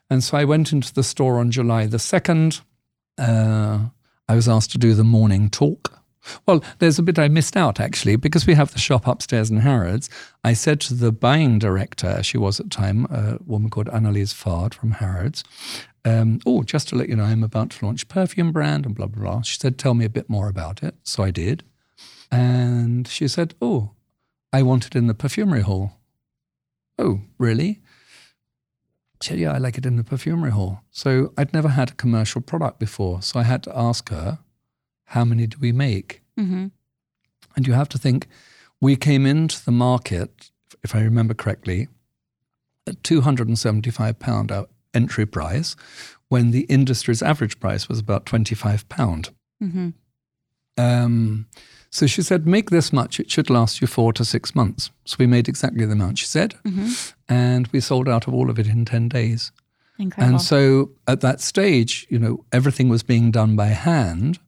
and so I went into the store on July the 2nd. Uh, I was asked to do the morning talk well, there's a bit I missed out actually because we have the shop upstairs in Harrods. I said to the buying director, she was at the time, a woman called Annalise Fard from Harrods, um, oh, just to let you know, I'm about to launch perfume brand and blah, blah, blah. She said, tell me a bit more about it. So I did. And she said, oh, I want it in the perfumery hall. Oh, really? She said, yeah, I like it in the perfumery hall. So I'd never had a commercial product before. So I had to ask her, how many do we make? Mm-hmm. And you have to think, we came into the market, if I remember correctly, at £275 our entry price when the industry's average price was about £25. Mm-hmm. Um, so she said, make this much, it should last you four to six months. So we made exactly the amount she said, mm-hmm. and we sold out of all of it in 10 days. Incredible. And so at that stage, you know, everything was being done by hand.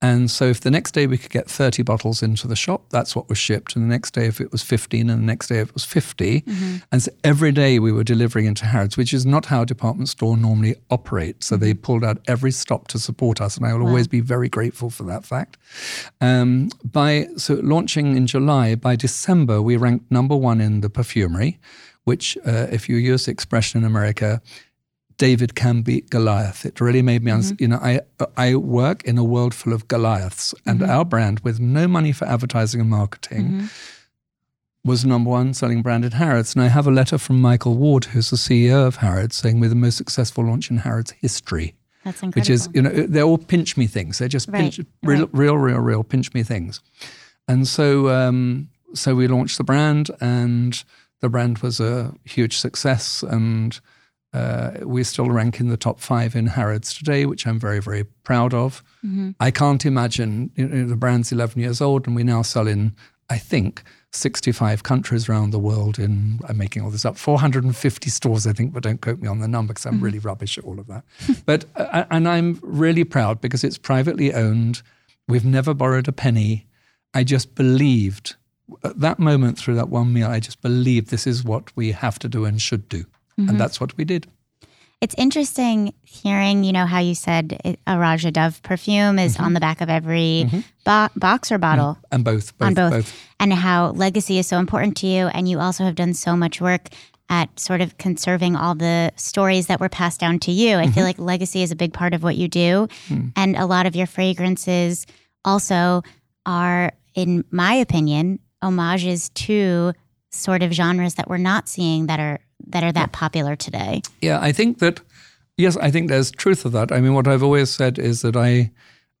And so if the next day we could get 30 bottles into the shop, that's what was shipped. And the next day, if it was 15, and the next day, if it was 50. Mm-hmm. And so every day we were delivering into Harrods, which is not how a department store normally operates. So mm-hmm. they pulled out every stop to support us. And I will wow. always be very grateful for that fact. Um, by So launching in July, by December, we ranked number one in the perfumery, which, uh, if you use the expression in America, David can beat Goliath. It really made me, mm-hmm. you know, I I work in a world full of Goliaths, and mm-hmm. our brand, with no money for advertising and marketing, mm-hmm. was number one selling brand at Harrods. And I have a letter from Michael Ward, who's the CEO of Harrods, saying we're the most successful launch in Harrods history. That's incredible. Which is, you know, they're all pinch me things. They're just Right, pinch, real, right. real, real, real pinch me things. And so, um, so we launched the brand, and the brand was a huge success, and uh, we still rank in the top five in Harrods today, which I'm very, very proud of. Mm-hmm. I can't imagine you know, the brand's 11 years old, and we now sell in, I think, 65 countries around the world. In I'm making all this up, 450 stores, I think, but don't quote me on the number because I'm really rubbish at all of that. but uh, and I'm really proud because it's privately owned. We've never borrowed a penny. I just believed at that moment through that one meal. I just believed this is what we have to do and should do, and that's what we did. It's interesting hearing, you know, how you said it, a Roja Dove perfume is Mm-hmm. on the back of every bo- box or bottle. And both, both, on both, both. and how legacy is so important to you and you also have done so much work at sort of conserving all the stories that were passed down to you i Mm-hmm. feel like legacy is a big part of what you do Hmm. and a lot of your fragrances also are in my opinion homages to sort of genres that we're not seeing that are that are that popular today Yeah, I think that yes, I think there's truth of that. I mean, what I've always said is that I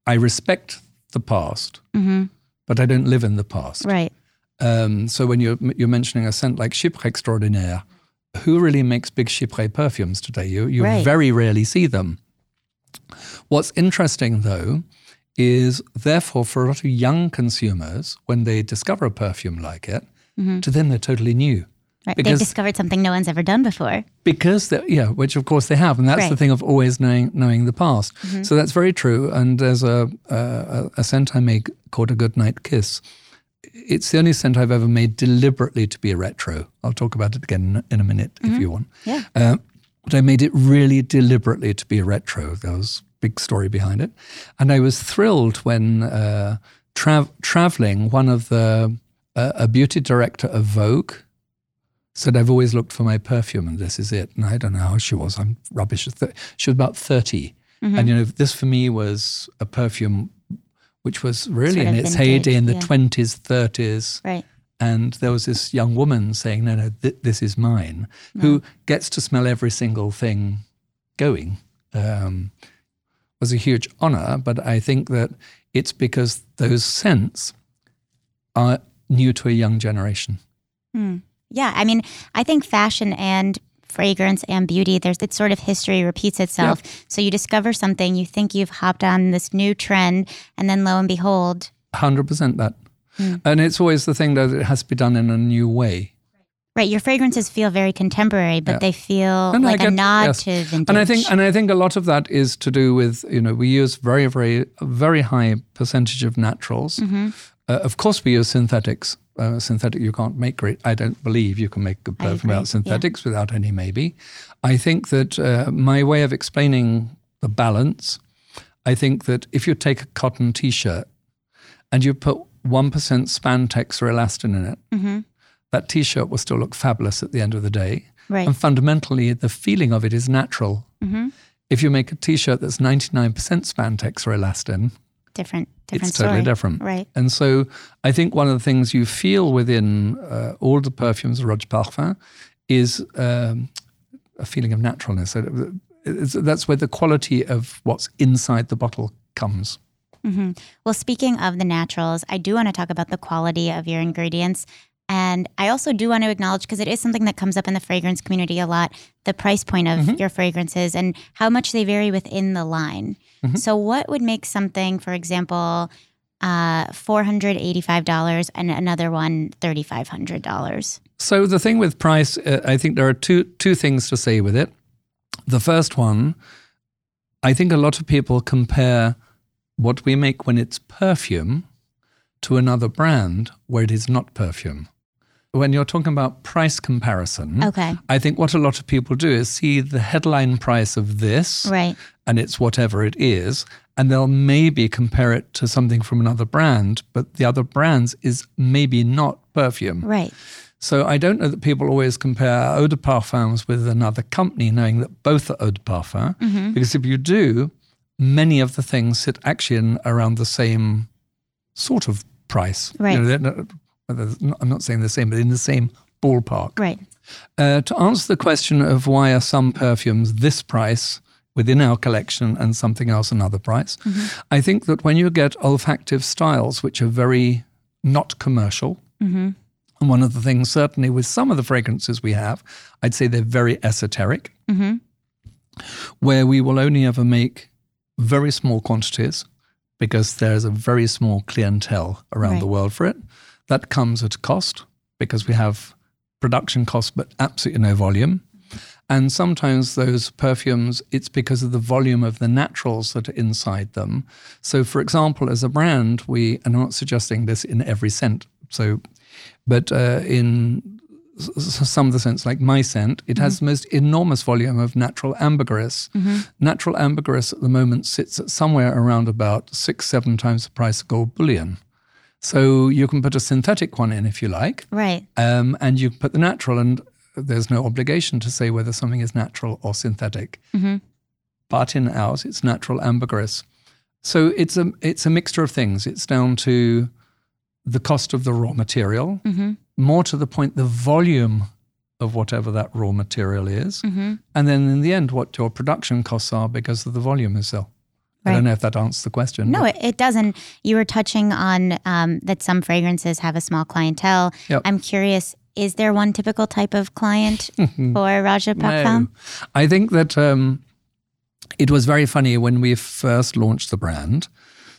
I respect the past, but I don't live in the past. right Um, so when you're you're mentioning a scent like Chypre Extraordinaire, who really makes big Chypre perfumes today? You you Right. very rarely see them. What's interesting though is therefore for a lot of young consumers, when they discover a perfume like it, to them they're totally new. Right they've discovered something no one's ever done before because yeah, which of course they have, and that's the Right. Mm-hmm. thing of always knowing knowing the past. So that's very true. And there's a, a a scent I make called a Good Night Kiss. It's the only scent I've ever made deliberately to be a retro. I'll talk about it again in a minute if you want. Mm-hmm. Yeah. Uh, but I made it really deliberately to be a retro. There was a big story behind it, and I was thrilled when uh, tra- traveling. One of the uh, a beauty director of Vogue said, I've always looked for my perfume and this is it. And I don't know how she was. I'm rubbish. She was about 30. Mm-hmm. And, you know, this for me was a perfume which was really Sort in its vintage, heyday in the yeah. 20s, 30s. right And there was this young woman saying, no, no, th- this is mine, who gets to smell every single thing going. Um, was a huge honor, but I think that it's because those scents are new to a young generation. Yeah, I mean, I think fashion and fragrance and beauty, there's it's sort of history repeats itself. So you discover something, you think you've hopped on this new trend, and then lo and behold, Hundred percent that, and it's always the thing that it has to be done in a new way. right, your fragrances feel very contemporary, but Yeah. they feel And like a nod yes. to vintage. And I think, and I think a lot of that is to do with you know we use very, very, very high percentage of naturals. Mm-hmm. Uh, of course, we use synthetics. Uh, synthetic, you can't make great. I don't believe you can make good I perfume agree, yeah. without synthetics, without any maybe. I think that uh, my way of explaining the balance. I think that if you take a cotton T-shirt and you put one percent spandex or elastin in it, Mm-hmm. that T-shirt will still look fabulous at the end of the day. right. And fundamentally, the feeling of it is natural. Mm-hmm. If you make a t-shirt that's 99% spandex or elastin, different, different it's totally different. Right. And so I think one of the things you feel within uh, all the perfumes of Roja Parfum is um, a feeling of naturalness. So it's- That's where the quality of what's inside the bottle comes. hmm Well, speaking of the naturals, I do want to talk about the quality of your ingredients. And I also do want to acknowledge, because it is something that comes up in the fragrance community a lot, the price point of Mm-hmm. your fragrances and how much they vary within the line. Mm-hmm. So, what would make something, for example, uh, $485 and another one $3,500? So the thing with price, uh, I think there are two two things to say with it. The first one, I think a lot of people compare what we make when it's perfume to another brand where it is not perfume. When you're talking about price comparison, Okay. I think what a lot of people do is see the headline price of this Right. and it's whatever it is, and they'll maybe compare it to something from another brand, but the other brand's is maybe not perfume. Right. So I don't know that people always compare eau de parfums with another company, knowing that both are eau de parfum. Mm-hmm. Because if you do, many of the things sit actually in around the same sort of price. You Right. know, they're not- well, they're not- I'm not saying the same, but in the same ballpark. Right. Uh, to answer the question of why are some perfumes this price within our collection and something else another price. Mm-hmm. I think that when you get olfactive styles, which are very not commercial, mm-hmm. and one of the things, certainly with some of the fragrances we have, I'd say they're very esoteric, mm-hmm. where we will only ever make very small quantities because there's a very small clientele around right. the world for it. That comes at a cost because we have production costs, but absolutely no volume. And sometimes those perfumes, it's because of the volume of the naturals that are inside them. So, for example, as a brand, we, I'm not suggesting this in every scent, so, but uh, in some of the scents, like my scent, it mm-hmm. has the most enormous volume of natural ambergris. Mm-hmm. Natural ambergris at the moment sits at somewhere around about six, seven times the price of gold bullion. So you can put a synthetic one in if you like. Right. Um, and you put the natural, and there's no obligation to say whether something is natural or synthetic. Mm-hmm. But in ours, it's natural ambergris. So it's a it's a mixture of things. It's down to the cost of the raw material, mm-hmm. more to the point, the volume of whatever that raw material is, mm-hmm. and then in the end, what your production costs are because of the volume is so. Right. I don't know if that answers the question. No, it, it, doesn't. You were touching on um, that some fragrances have a small clientele. Yep. I'm curious, is there one typical type of client for Roja Parfum? No. I think that um, it was very funny when we first launched the brand.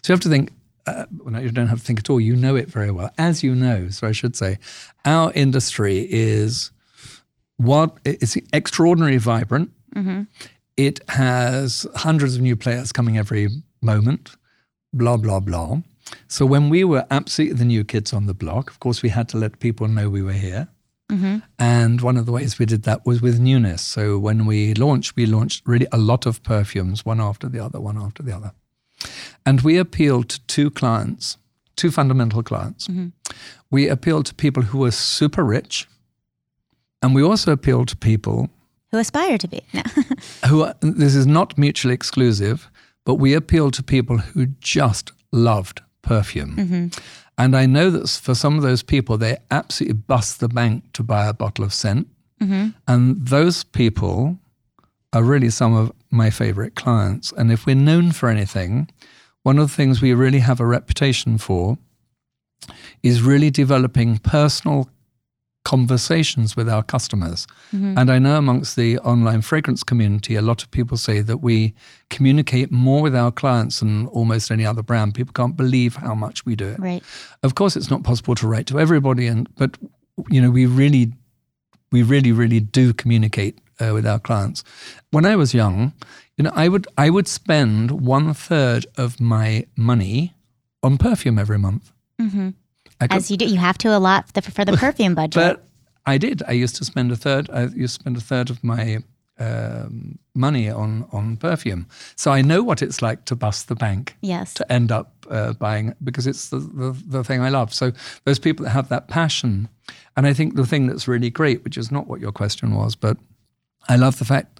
So you have to think, uh, well, you don't have to think at all. You know it very well. As you know, so I should say, our industry is what it's extraordinarily vibrant. Mm-hmm. It has hundreds of new players coming every moment, blah, blah, blah. So when we were absolutely the new kids on the block, of course, we had to let people know we were here. Mm-hmm. And one of the ways we did that was with newness. So when we launched, we launched really a lot of perfumes, one after the other, one after the other. And we appealed to two clients, two fundamental clients. Mm-hmm. We appealed to people who were super rich, and we also appealed to people who aspire to be. No. who are, this is not mutually exclusive, but we appeal to people who just loved perfume. Mm-hmm. And I know that for some of those people, they absolutely bust the bank to buy a bottle of scent. Mm-hmm. And those people are really some of my favorite clients. And if we're known for anything, one of the things we really have a reputation for is really developing personal conversations with our customers. Mm-hmm. And I know amongst the online fragrance community, a lot of people say that we communicate more with our clients than almost any other brand. People can't believe how much we do it. Right. Of course, it's not possible to write to everybody, and but you know we really, we really, really do communicate uh, with our clients. When I was young, you know, I would I would spend one third of my money on perfume every month. Mm-hmm. Could, As you do, you have to allot the, for the perfume budget. But I did. I used to spend a third. I used to spend a third of my um, money on on perfume. So I know what it's like to bust the bank. Yes. To end up uh, buying because it's the, the, the thing I love. So those people that have that passion, and I think the thing that's really great, which is not what your question was, but I love the fact,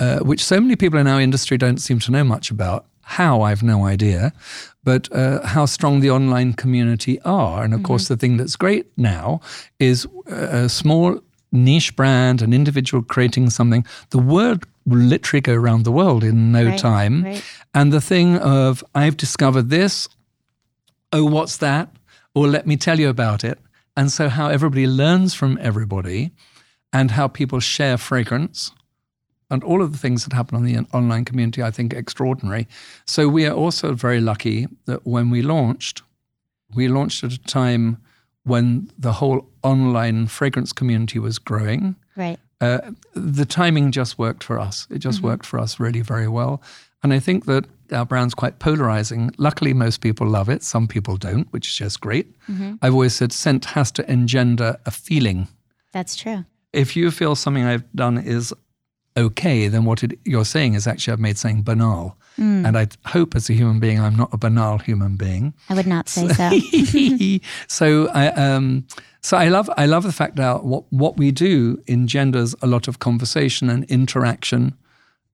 uh, which so many people in our industry don't seem to know much about, how, I've no idea, but uh, how strong the online community are. And of mm-hmm. course, the thing that's great now is a small niche brand, an individual creating something. The word will literally go around the world in no right, time. Right. And the thing of, I've discovered this, oh, what's that? Or let me tell you about it. And so, how everybody learns from everybody and how people share fragrance and all of the things that happen on the online community, I think, extraordinary. So we are also very lucky that when we launched, we launched at a time when the whole online fragrance community was growing. Right. Uh, the timing just worked for us. It just mm-hmm. worked for us really very well. And I think that our brand's quite polarizing. Luckily, most people love it. Some people don't, which is just great. Mm-hmm. I've always said scent has to engender a feeling. That's true. If you feel something I've done is okay, then what it, you're saying is actually I've made something banal. Mm. And I hope as a human being, I'm not a banal human being. I would not say so. so I, um, so I love, I love the fact that what, what we do engenders a lot of conversation and interaction.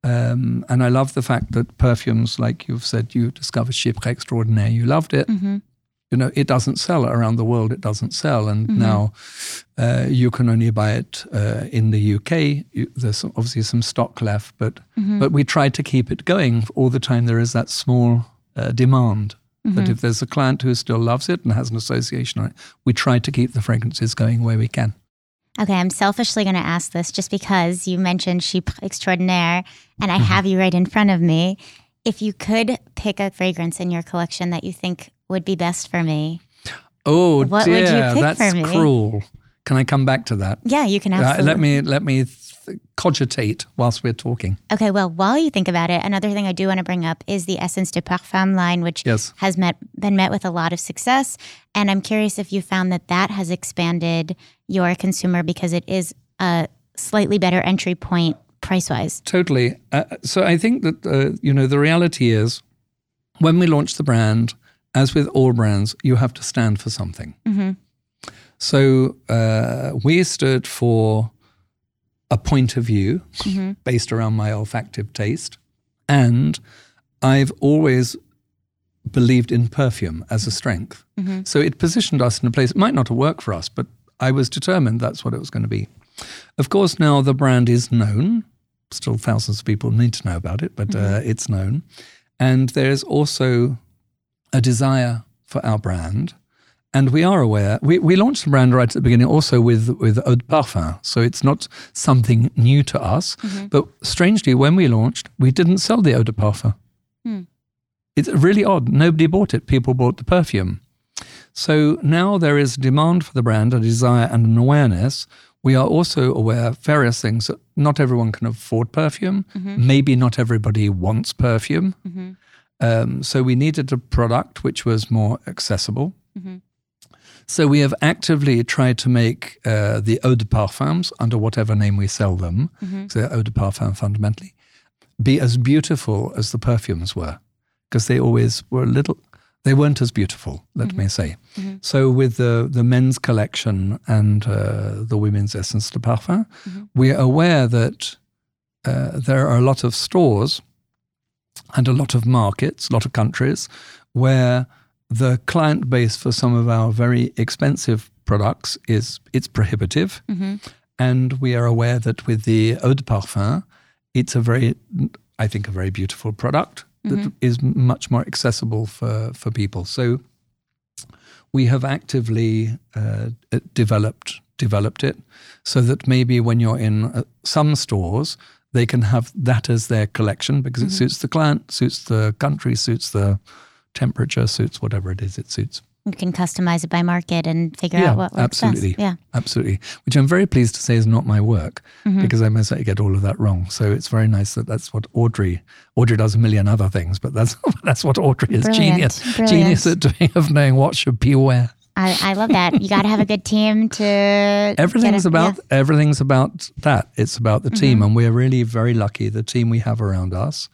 Um, and I love the fact that perfumes, like you've said, you discovered Chypre Extraordinaire, you loved it. Mm-hmm. You know, it doesn't sell around the world. It doesn't sell, and mm-hmm. now uh, you can only buy it uh, in the UK. You, there's obviously some stock left, but mm-hmm. but we try to keep it going all the time. There is that small uh, demand mm-hmm. that if there's a client who still loves it and has an association on it, we try to keep the fragrances going where we can. Okay, I'm selfishly going to ask this just because you mentioned Chypre Extraordinaire, and I mm-hmm. have you right in front of me. If you could pick a fragrance in your collection that you think would be best for me. Oh what dear, would you pick that's for me? cruel. Can I come back to that? Yeah, you can absolutely. Uh, let me let me th- cogitate whilst we're talking. Okay, well, while you think about it, another thing I do want to bring up is the Essence de Parfum line, which yes. has met been met with a lot of success, and I'm curious if you found that that has expanded your consumer because it is a slightly better entry point price wise. Totally. Uh, so I think that uh, you know the reality is when we launched the brand as with all brands, you have to stand for something. Mm-hmm. So uh, we stood for a point of view mm-hmm. based around my olfactive taste. And I've always believed in perfume as a strength. Mm-hmm. So it positioned us in a place, it might not have worked for us, but I was determined that's what it was going to be. Of course, now the brand is known. Still, thousands of people need to know about it, but mm-hmm. uh, it's known. And there's also a desire for our brand. And we are aware, we, we launched the brand right at the beginning also with, with Eau de Parfum. So it's not something new to us. Mm-hmm. But strangely, when we launched, we didn't sell the Eau de Parfum. Mm. It's really odd. Nobody bought it. People bought the perfume. So now there is demand for the brand, a desire and an awareness. We are also aware of various things. That not everyone can afford perfume. Mm-hmm. Maybe not everybody wants perfume. Mm-hmm. Um, so we needed a product which was more accessible. Mm-hmm. So we have actively tried to make uh, the eau de parfums under whatever name we sell them, mm-hmm. so eau de parfum fundamentally, be as beautiful as the perfumes were, because they always were a little. They weren't as beautiful, let mm-hmm. me say. Mm-hmm. So with the the men's collection and uh, the women's essence de parfum, mm-hmm. we are aware that uh, there are a lot of stores and a lot of markets, a lot of countries where the client base for some of our very expensive products is it's prohibitive. Mm-hmm. And we are aware that with the eau de parfum, it's a very, I think, a very beautiful product that mm-hmm. is much more accessible for, for people. So we have actively uh, developed developed it so that maybe when you're in uh, some stores, they can have that as their collection because it mm-hmm. suits the client, suits the country, suits the temperature, suits whatever it is it suits. You can customize it by market and figure yeah, out what works absolutely. best. Yeah, absolutely. Which I'm very pleased to say is not my work mm-hmm. because I most likely get all of that wrong. So it's very nice that that's what Audrey. Audrey does a million other things, but that's that's what Audrey is. Brilliant. Genius, Brilliant. genius at doing of knowing what should be where. I, I love that. You got to have a good team to. Everything's about yeah. everything's about that. It's about the team, mm-hmm. and we're really very lucky. The team we have around us,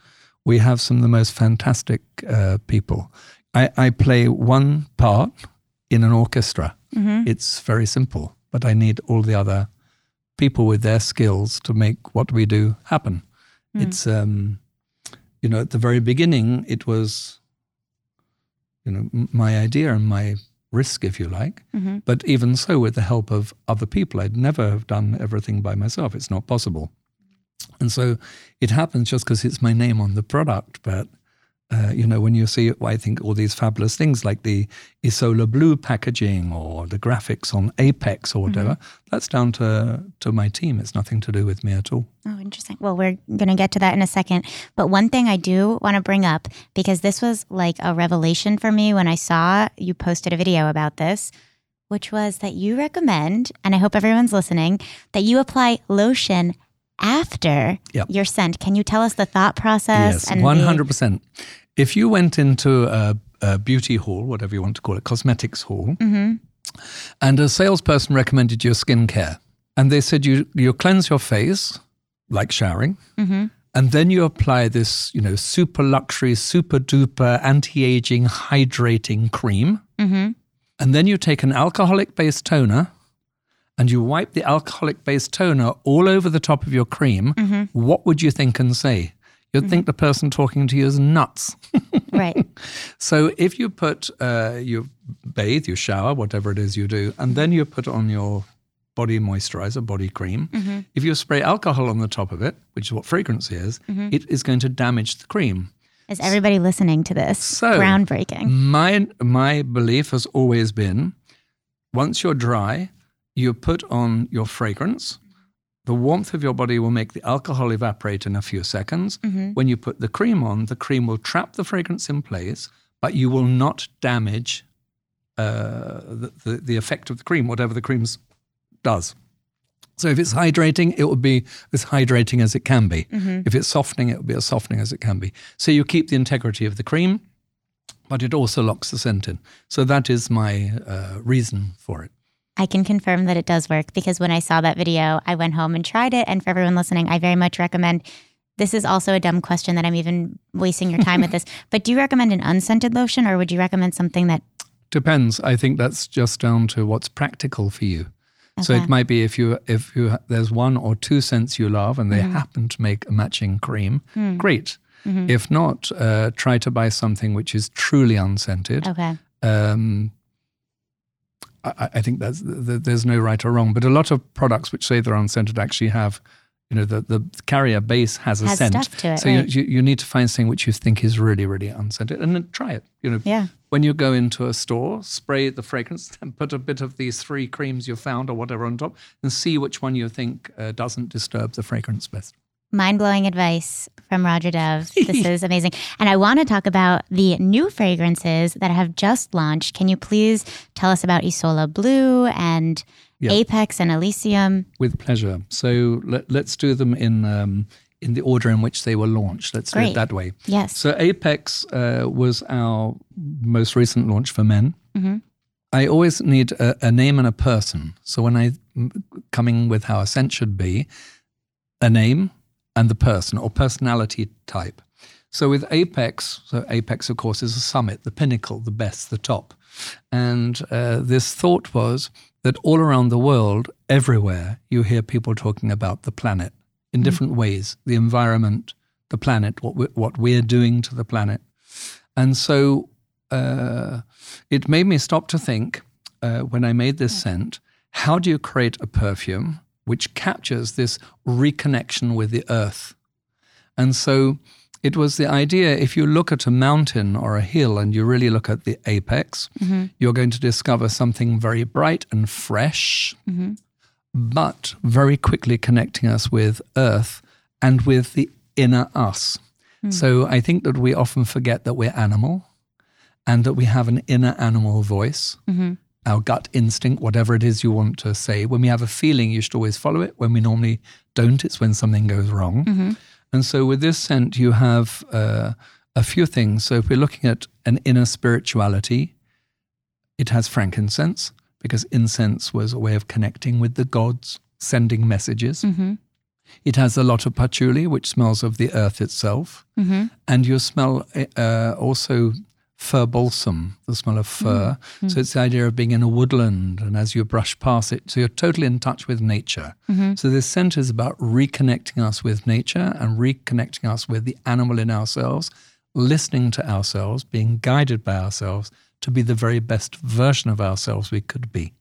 we have some of the most fantastic uh, people. I, I, play one part in an orchestra. Mm-hmm. It's very simple, but I need all the other people with their skills to make what we do happen. Mm. It's um, you know, at the very beginning, it was you know my idea and my risk, if you like. Mm-hmm. But even so, with the help of other people, I'd never have done everything by myself. It's not possible. And so it happens just because it's my name on the product. But uh, you know, when you see, I think all these fabulous things like the Isola Blu packaging or the graphics on Apex or whatever, mm-hmm. that's down to to my team. It's nothing to do with me at all. Oh, interesting. Well, we're going to get to that in a second. But one thing I do want to bring up because this was like a revelation for me when I saw you posted a video about this, which was that you recommend, and I hope everyone's listening, that you apply lotion after yep. your scent. Can you tell us the thought process? Yes, one hundred percent. If you went into a, a, beauty hall, whatever you want to call it, cosmetics hall, mm-hmm. and a salesperson recommended your skincare, and they said you you cleanse your face like showering. Mm-hmm. And then you apply this, you know, super luxury, super duper anti-aging hydrating cream. Mm-hmm. And then you take an alcoholic based toner and you wipe the alcoholic based toner all over the top of your cream, mm-hmm. what would you think and say? You'd mm-hmm. think the person talking to you is nuts. right. So if you put, uh, you bathe, you shower, whatever it is you do, and then you put on your body moisturizer, body cream. Mm-hmm. If you spray alcohol on the top of it, which is what fragrance is, Mm-hmm. it is going to damage the cream. Is everybody listening to this? So- Groundbreaking. My my belief has always been once you're dry, you put on your fragrance. The warmth of your body will make the alcohol evaporate in a few seconds. Mm-hmm. When you put the cream on, the cream will trap the fragrance in place, but you will not damage uh, the, the, the effect of the cream, whatever the cream does. So if it's hydrating, it will be as hydrating as it can be. If it's softening, it will be as softening as it can be. So you keep the integrity of the cream, but it also locks the scent in. So that is my uh, reason for it. I can confirm that it does work because when I saw that video, I went home and tried it. And for everyone listening, I very much recommend. This is also a dumb question that I'm even wasting your time with this. But do you recommend an unscented lotion or would you recommend something that Depends. I think that's just down to what's practical for you. So it might be if you if you there's one or two scents you love and they happen to make a matching cream, great. If not, uh, try to buy something which is truly unscented. Okay. Um, I, I think that's th- there's no right or wrong, but a lot of products which say they're unscented actually have, you know, the, the carrier base has a Has scent. it, so right. you, you you need to find something which you think is really really unscented, and then try it. You know, Yeah. when you go into a store, spray the fragrance and put a bit of these three creams you found or whatever on top, and see which one you think uh, doesn't disturb the fragrance best. Mind blowing advice from Roja Dove. This is amazing. And I want to talk about the new fragrances that have just launched. Can you please tell us about Isola Blu and Yeah. Apex and Elysium? With pleasure. So let, let's do them in um, in the order in which they were launched. Let's do it that way. Yes. So Apex uh, was our most recent launch for men. Mhm. I always need a, a name and a person. So when I coming with how a scent should be, a name and the person or personality type. So with Apex, so Apex of course is a summit, the pinnacle, the best, the top. And uh, this thought was that all around the world, everywhere, you hear people talking about the planet in different ways, the environment, the planet, what we're, what we're doing to the planet. And so uh, it made me stop to think uh, when I made this scent how do you create a perfume which captures this reconnection with the earth? And so it was the idea if you look at a mountain or a hill and you really look at the apex, mm-hmm. you're going to discover something very bright and fresh, mm-hmm. but very quickly connecting us with earth and with the inner us. Mm. So I think that we often forget that we're animal and that we have an inner animal voice, mm-hmm. Our gut instinct, whatever it is you want to say. When we have a feeling, you should always follow it. When we normally don't, it's when something goes wrong. And so with this scent, you have uh, a few things. So if we're looking at an inner spirituality, it has frankincense because incense was a way of connecting with the gods, sending messages. Mm-hmm. It has a lot of patchouli, which smells of the earth itself. Mm-hmm. And you smell uh, also fir balsam, the smell of fir. Mm. So mm. it's the idea of being in a woodland, and as you brush past it, so you're totally in touch with nature. Mm-hmm. So this scent is about reconnecting us with nature and reconnecting us with the animal in ourselves, listening to ourselves, being guided by ourselves to be the very best version of ourselves we could be.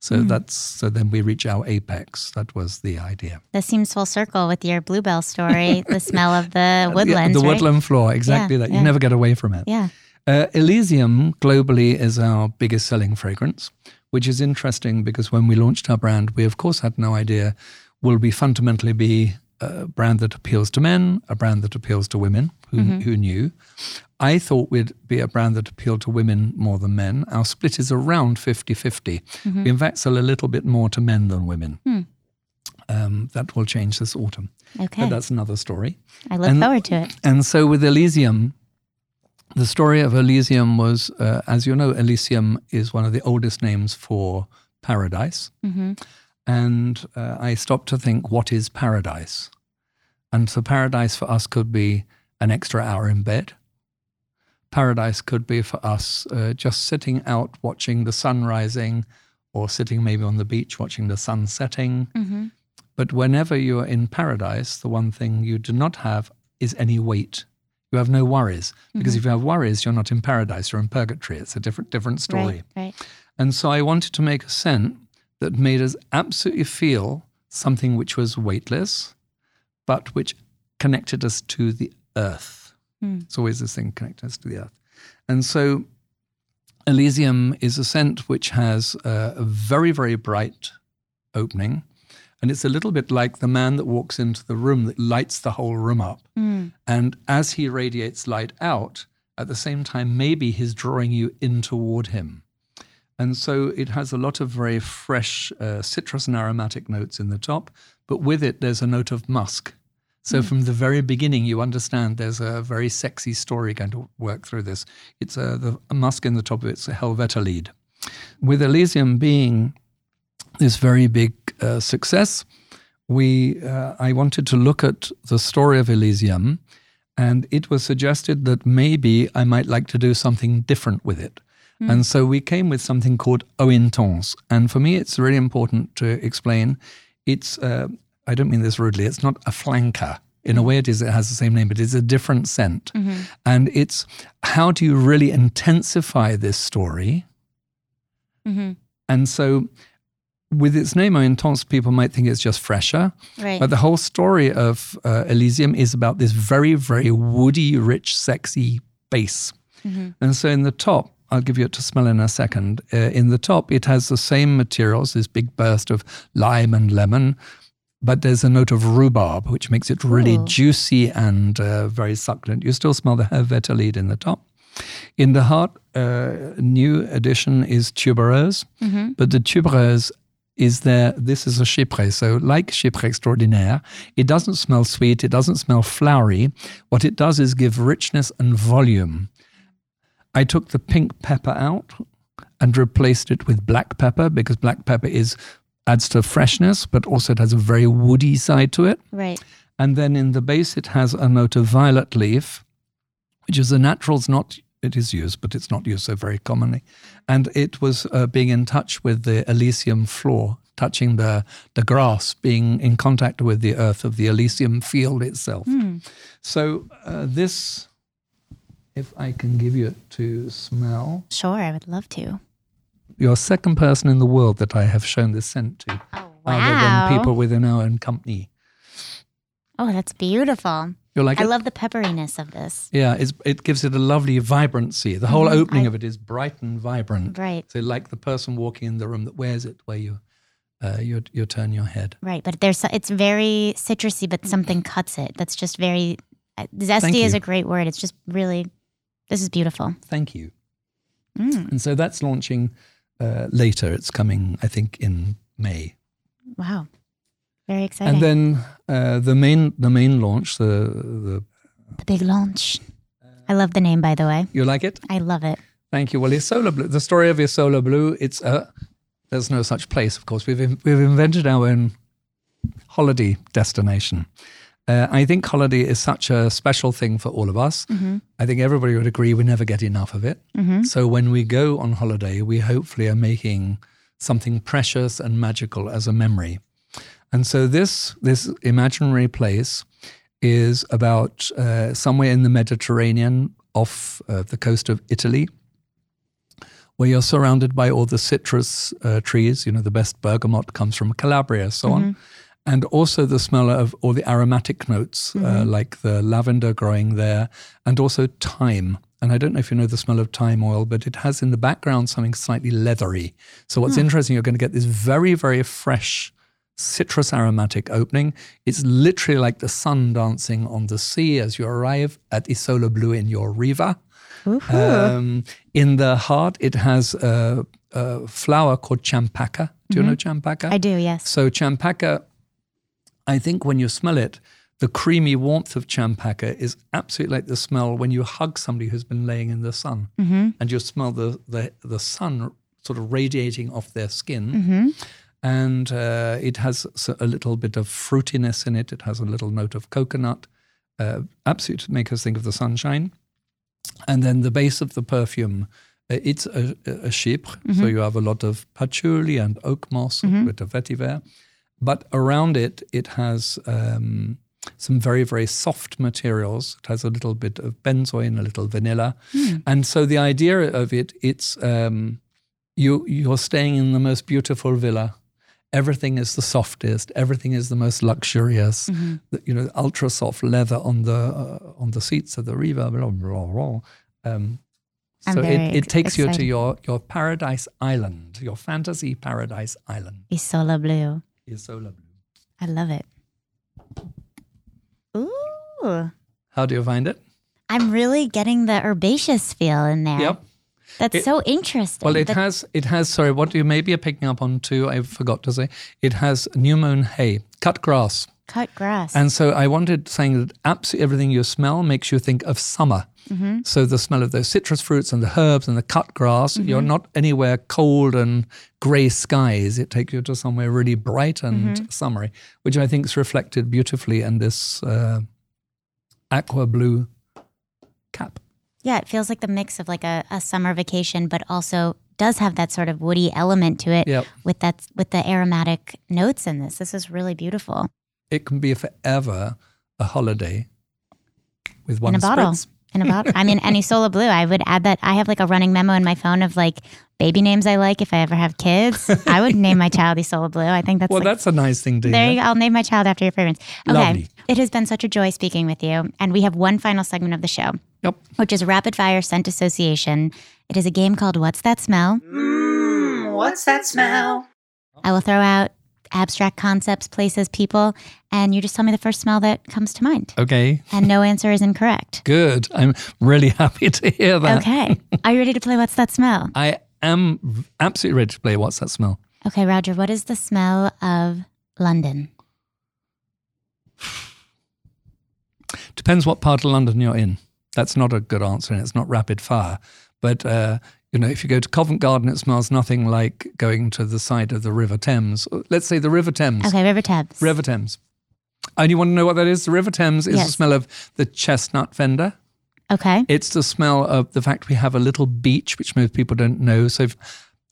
So mm. that's so then we reach our apex. That was the idea. This seems full circle with your bluebell story, the smell of the woodlands. the right? woodland floor, exactly Yeah, that. yeah. You never get away from it. Yeah. Uh, Elysium globally is our biggest selling fragrance, which is interesting because when we launched our brand, we of course had no idea will we fundamentally be a brand that appeals to men, a brand that appeals to women. Who, who knew? I thought we'd be a brand that appealed to women more than men. Our split is around 50 50. We, in fact, sell a little bit more to men than women. Um, that will change this autumn. Okay. But that's another story. I look and- forward to it. And so with Elysium, the story of Elysium was, uh, as you know, Elysium is one of the oldest names for paradise. hmm And uh, I stopped to think, what is paradise? And so paradise for us could be an extra hour in bed. Paradise could be for us uh, just sitting out watching the sun rising or sitting maybe on the beach watching the sun setting. hmm But whenever you're in paradise, the one thing you do not have is any weight. You have no worries because mm-hmm. if you have worries, you're not in paradise. You're in purgatory. It's a different different story. Right. Right. And so I wanted to make a scent that made us absolutely feel something which was weightless, but which connected us to the earth. Hmm. It's always this thing connecting us to the earth. And so Elysium is a scent which has a, a very, very bright opening. And it's a little bit like the man that walks into the room that lights the whole room up. Hmm. And as he radiates light out, at the same time, maybe he's drawing you in toward him. And so it has a lot of very fresh uh, citrus and aromatic notes in the top, but with it, there's a note of musk. So hmm. from the very beginning, you understand there's a very sexy story going to work through this. It's a, the musk in the top of it's a Helvetolide. With Elysium being this very big uh, success, we uh, I wanted to look at the story of Elysium, and it was suggested that maybe I might like to do something different with it. And so we came with something called eau intense. And for me, it's really important to explain. It's uh, I don't mean this rudely. It's not a flanker. In a way, it is. It has the same name, but it's a different scent. And it's how do you really intensify this story? And so, with its name, intense, people might think it's just fresher. Right. But the whole story of uh, Elysium is about this very, very woody, rich, sexy base. And so in the top, I'll give you it to smell in a second. Uh, in the top, it has the same materials, this big burst of lime and lemon, but there's a note of rhubarb, which makes it really Ooh. juicy and uh, very succulent. You still smell the Helvetolide in the top. In the heart, uh, new addition is tuberose, but the tuberose is there. This is a chypre. So, like chypre extraordinaire, it doesn't smell sweet, it doesn't smell flowery. What it does is give richness and volume. I took the pink pepper out and replaced it with black pepper because black pepper is adds to freshness, but also it has a very woody side to it. Right. And then in the base, it has a note of violet leaf, which is a natural. It's not. It is used, but it's not used so very commonly. And it was uh, being in touch with the Elysium floor, touching the the grass, being in contact with the earth of the Elysium field itself. So uh, this, if I can give you it to smell, Sure, I would love to. you're second person in the world that I have shown this scent to, Oh other than people within our own company. Oh, that's beautiful. You like I it? love the pepperiness of this. Yeah, it's, it gives it a lovely vibrancy. The whole Mhm, opening I- of it is bright and vibrant. Right. So, like the person walking in the room that wears it, where you uh, you you turn your head. Right, but there's it's very citrusy, but something cuts it. That's just very uh, zesty is a great word. It's just really this is beautiful. Thank you. Mm, And so that's launching uh, later. It's coming, I think, in May. wow, very exciting. And then uh, the main the main launch, the the the big launch. I love the name, by the way. you like it? I love it. Thank you. Well, Isola Blu, the story of Isola Blu, it's a, there's no such place, of course. We've, in- we've invented our own holiday destination. Uh, I think holiday is such a special thing for all of us. I think everybody would agree we never get enough of it. So when we go on holiday, we hopefully are making something precious and magical as a memory. And so this this imaginary place is about uh, somewhere in the Mediterranean, off uh, the coast of Italy, where you're surrounded by all the citrus uh, trees. You know, the best bergamot comes from Calabria, so on. And also the smell of all the aromatic notes, uh, like the lavender growing there, and also thyme. And I don't know if you know the smell of thyme oil, but it has in the background something slightly leathery. So what's interesting, you're going to get this very, very fresh citrus aromatic opening. It's literally like the sun dancing on the sea as you arrive at Isola Blue in your riva. Um, in the heart, it has a, a flower called champaca. Do you know mm-hmm. champaca? I do, yes. So champaca, I think when you smell it, the creamy warmth of champaca is absolutely like the smell when you hug somebody who's been laying in the sun, mm-hmm. and you smell the the, the sun sort of radiating off their skin. Mm-hmm. And uh, it has a little bit of fruitiness in it. It has a little note of coconut, uh, absolutely to make us think of the sunshine. And then the base of the perfume, uh, it's a, a chypre. So you have a lot of patchouli and oak moss, a bit of vetiver. But around it, it has um, some very, very soft materials. It has a little bit of benzoin, a little vanilla. And so the idea of it, it's um, you, you're staying in the most beautiful villa. Everything is the softest. Everything is the most luxurious. The- you know, ultra soft leather on the uh, on the seats of the Riva. Blah, blah, blah. Um, so it, it takes you to your your paradise island, your fantasy paradise island. Isola Blu. Isola Blu. I love it. Ooh. How do you find it? I'm really getting the herbaceous feel in there. Yep. That's It- so interesting. Well, it has it has. Sorry, what you maybe are picking up on too. I forgot to say it has new mown hay, cut grass, cut grass. and so I wanted saying that absolutely everything you smell makes you think of summer. Mm-hmm. So the smell of those citrus fruits and the herbs and the cut grass. You're Mm-hmm. not anywhere cold and grey skies. It takes you to somewhere really bright and Mm-hmm. summery, which I think is reflected beautifully in this uh, aqua blue cap. Yeah, it feels like the mix of like a, a summer vacation, but also does have that sort of woody element to it Yep. with that with the aromatic notes in this. This is really beautiful. It can be forever a holiday with one in a bottle. spritz. In a bottle. I mean, any Sola Blue. I would add that. I have like a running memo in my phone of like baby names I like if I ever have kids. I would name my child Isola Blu. I think that's Well, like, that's a nice thing to there you go. I'll name my child after your fragrance. Okay. Lovely. It has been such a joy speaking with you. And we have one final segment of the show, Yep. which is Rapid Fire Scent Association. It is a game called What's That Smell? Mmm, what's that smell? I will throw out abstract concepts, places, people, and you just tell me the first smell that comes to mind. Okay. And no answer is incorrect. Good. I'm really happy to hear that. Okay. Are you ready to play What's That Smell? I am absolutely ready to play What's That Smell? Okay, Roja, what is the smell of London? Depends what part of London you're in. That's not a good answer and it's not rapid fire. But, uh, you know, if you go to Covent Garden, it smells nothing like going to the side of the River Thames. Let's say the River Thames. Okay, River Thames. River Thames. And you want to know what that is? The River Thames is the smell of the chestnut fender. Okay. It's the smell of the fact we have a little beach, which most people don't know. So, if,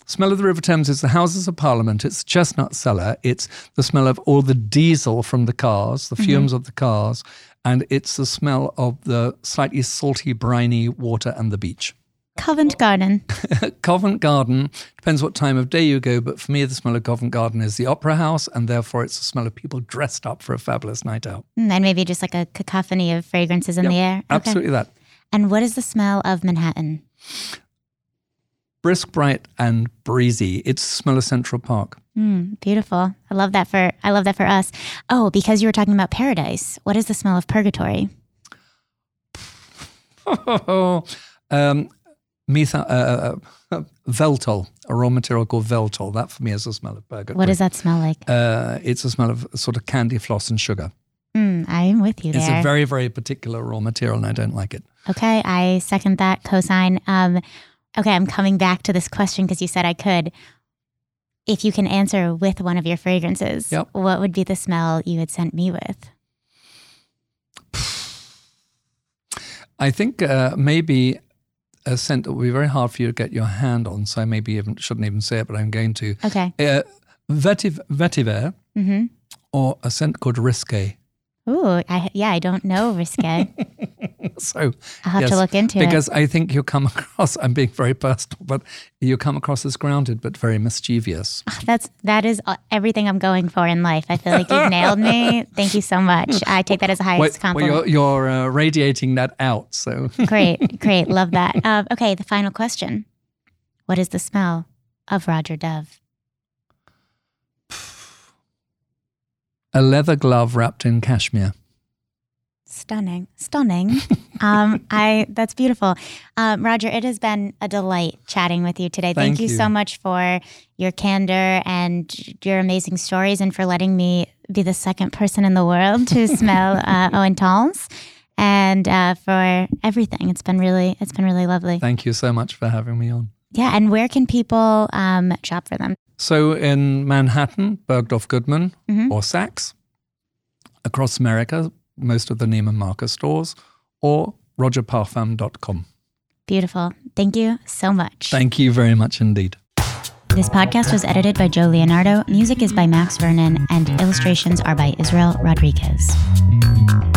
smell of the River Thames is the Houses of Parliament. It's the chestnut seller. It's the smell of all the diesel from the cars, the fumes of the cars, and it's the smell of the slightly salty, briny water and the beach. Covent Garden. Covent Garden depends what time of day you go, but for me, the smell of Covent Garden is the Opera House, and therefore it's the smell of people dressed up for a fabulous night out. And maybe just like a cacophony of fragrances in Yep, the air. Okay. Absolutely that. And what is the smell of Manhattan? Brisk, bright, and breezy. It's the smell of Central Park. Mm, beautiful. I love that for I love that for us. Oh, because you were talking about paradise. What is the smell of purgatory? um, metha- uh, uh, Veltol, a raw material called Veltol. That for me is the smell of purgatory. What does that smell like? Uh, it's a smell of sort of candy floss and sugar. Mm, I'm with you It's a very, very particular raw material, and I don't like it. okay, I second that cosign. Um, okay, I'm coming back to this question because you said I could. If you can answer with one of your fragrances, Yep. what would be the smell you had sent me with? I think uh, maybe a scent that would be very hard for you to get your hand on, so I maybe even shouldn't even say it, but I'm going to. Okay. Uh, vetiv- vetiver Mm-hmm. or a scent called risque. Ooh, I, yeah, I don't know risque. So I'll have to look into it. because I think you come across. I'm being very personal, but you come across as grounded but very mischievous. That's that is uh, everything I'm going for in life. I feel like you've nailed me. Thank you so much. I take that as the highest Well, well, compliment. you're, you're uh, radiating that out. So great, great, love that. Uh, okay, the final question: What is the smell of Roja Dove? A leather glove wrapped in cashmere. Stunning, stunning. um, I that's beautiful, um, Roja. It has been a delight chatting with you today. Thank, Thank you, you. so much for your candor and your amazing stories, and for letting me be the second person in the world to smell uh, Owen Talls, and uh, for everything. It's been really, it's been really lovely. Thank you so much for having me on. Yeah, and where can people um, shop for them? So in Manhattan, Bergdorf Goodman Mhm. or Saks, across America, most of the Neiman Marcus stores, or rojaparfum.com. Beautiful. Thank you so much. Thank you very much indeed. This podcast was edited by Joe Leonardo. Music is by Max Vernon, and illustrations are by Israel Rodriguez.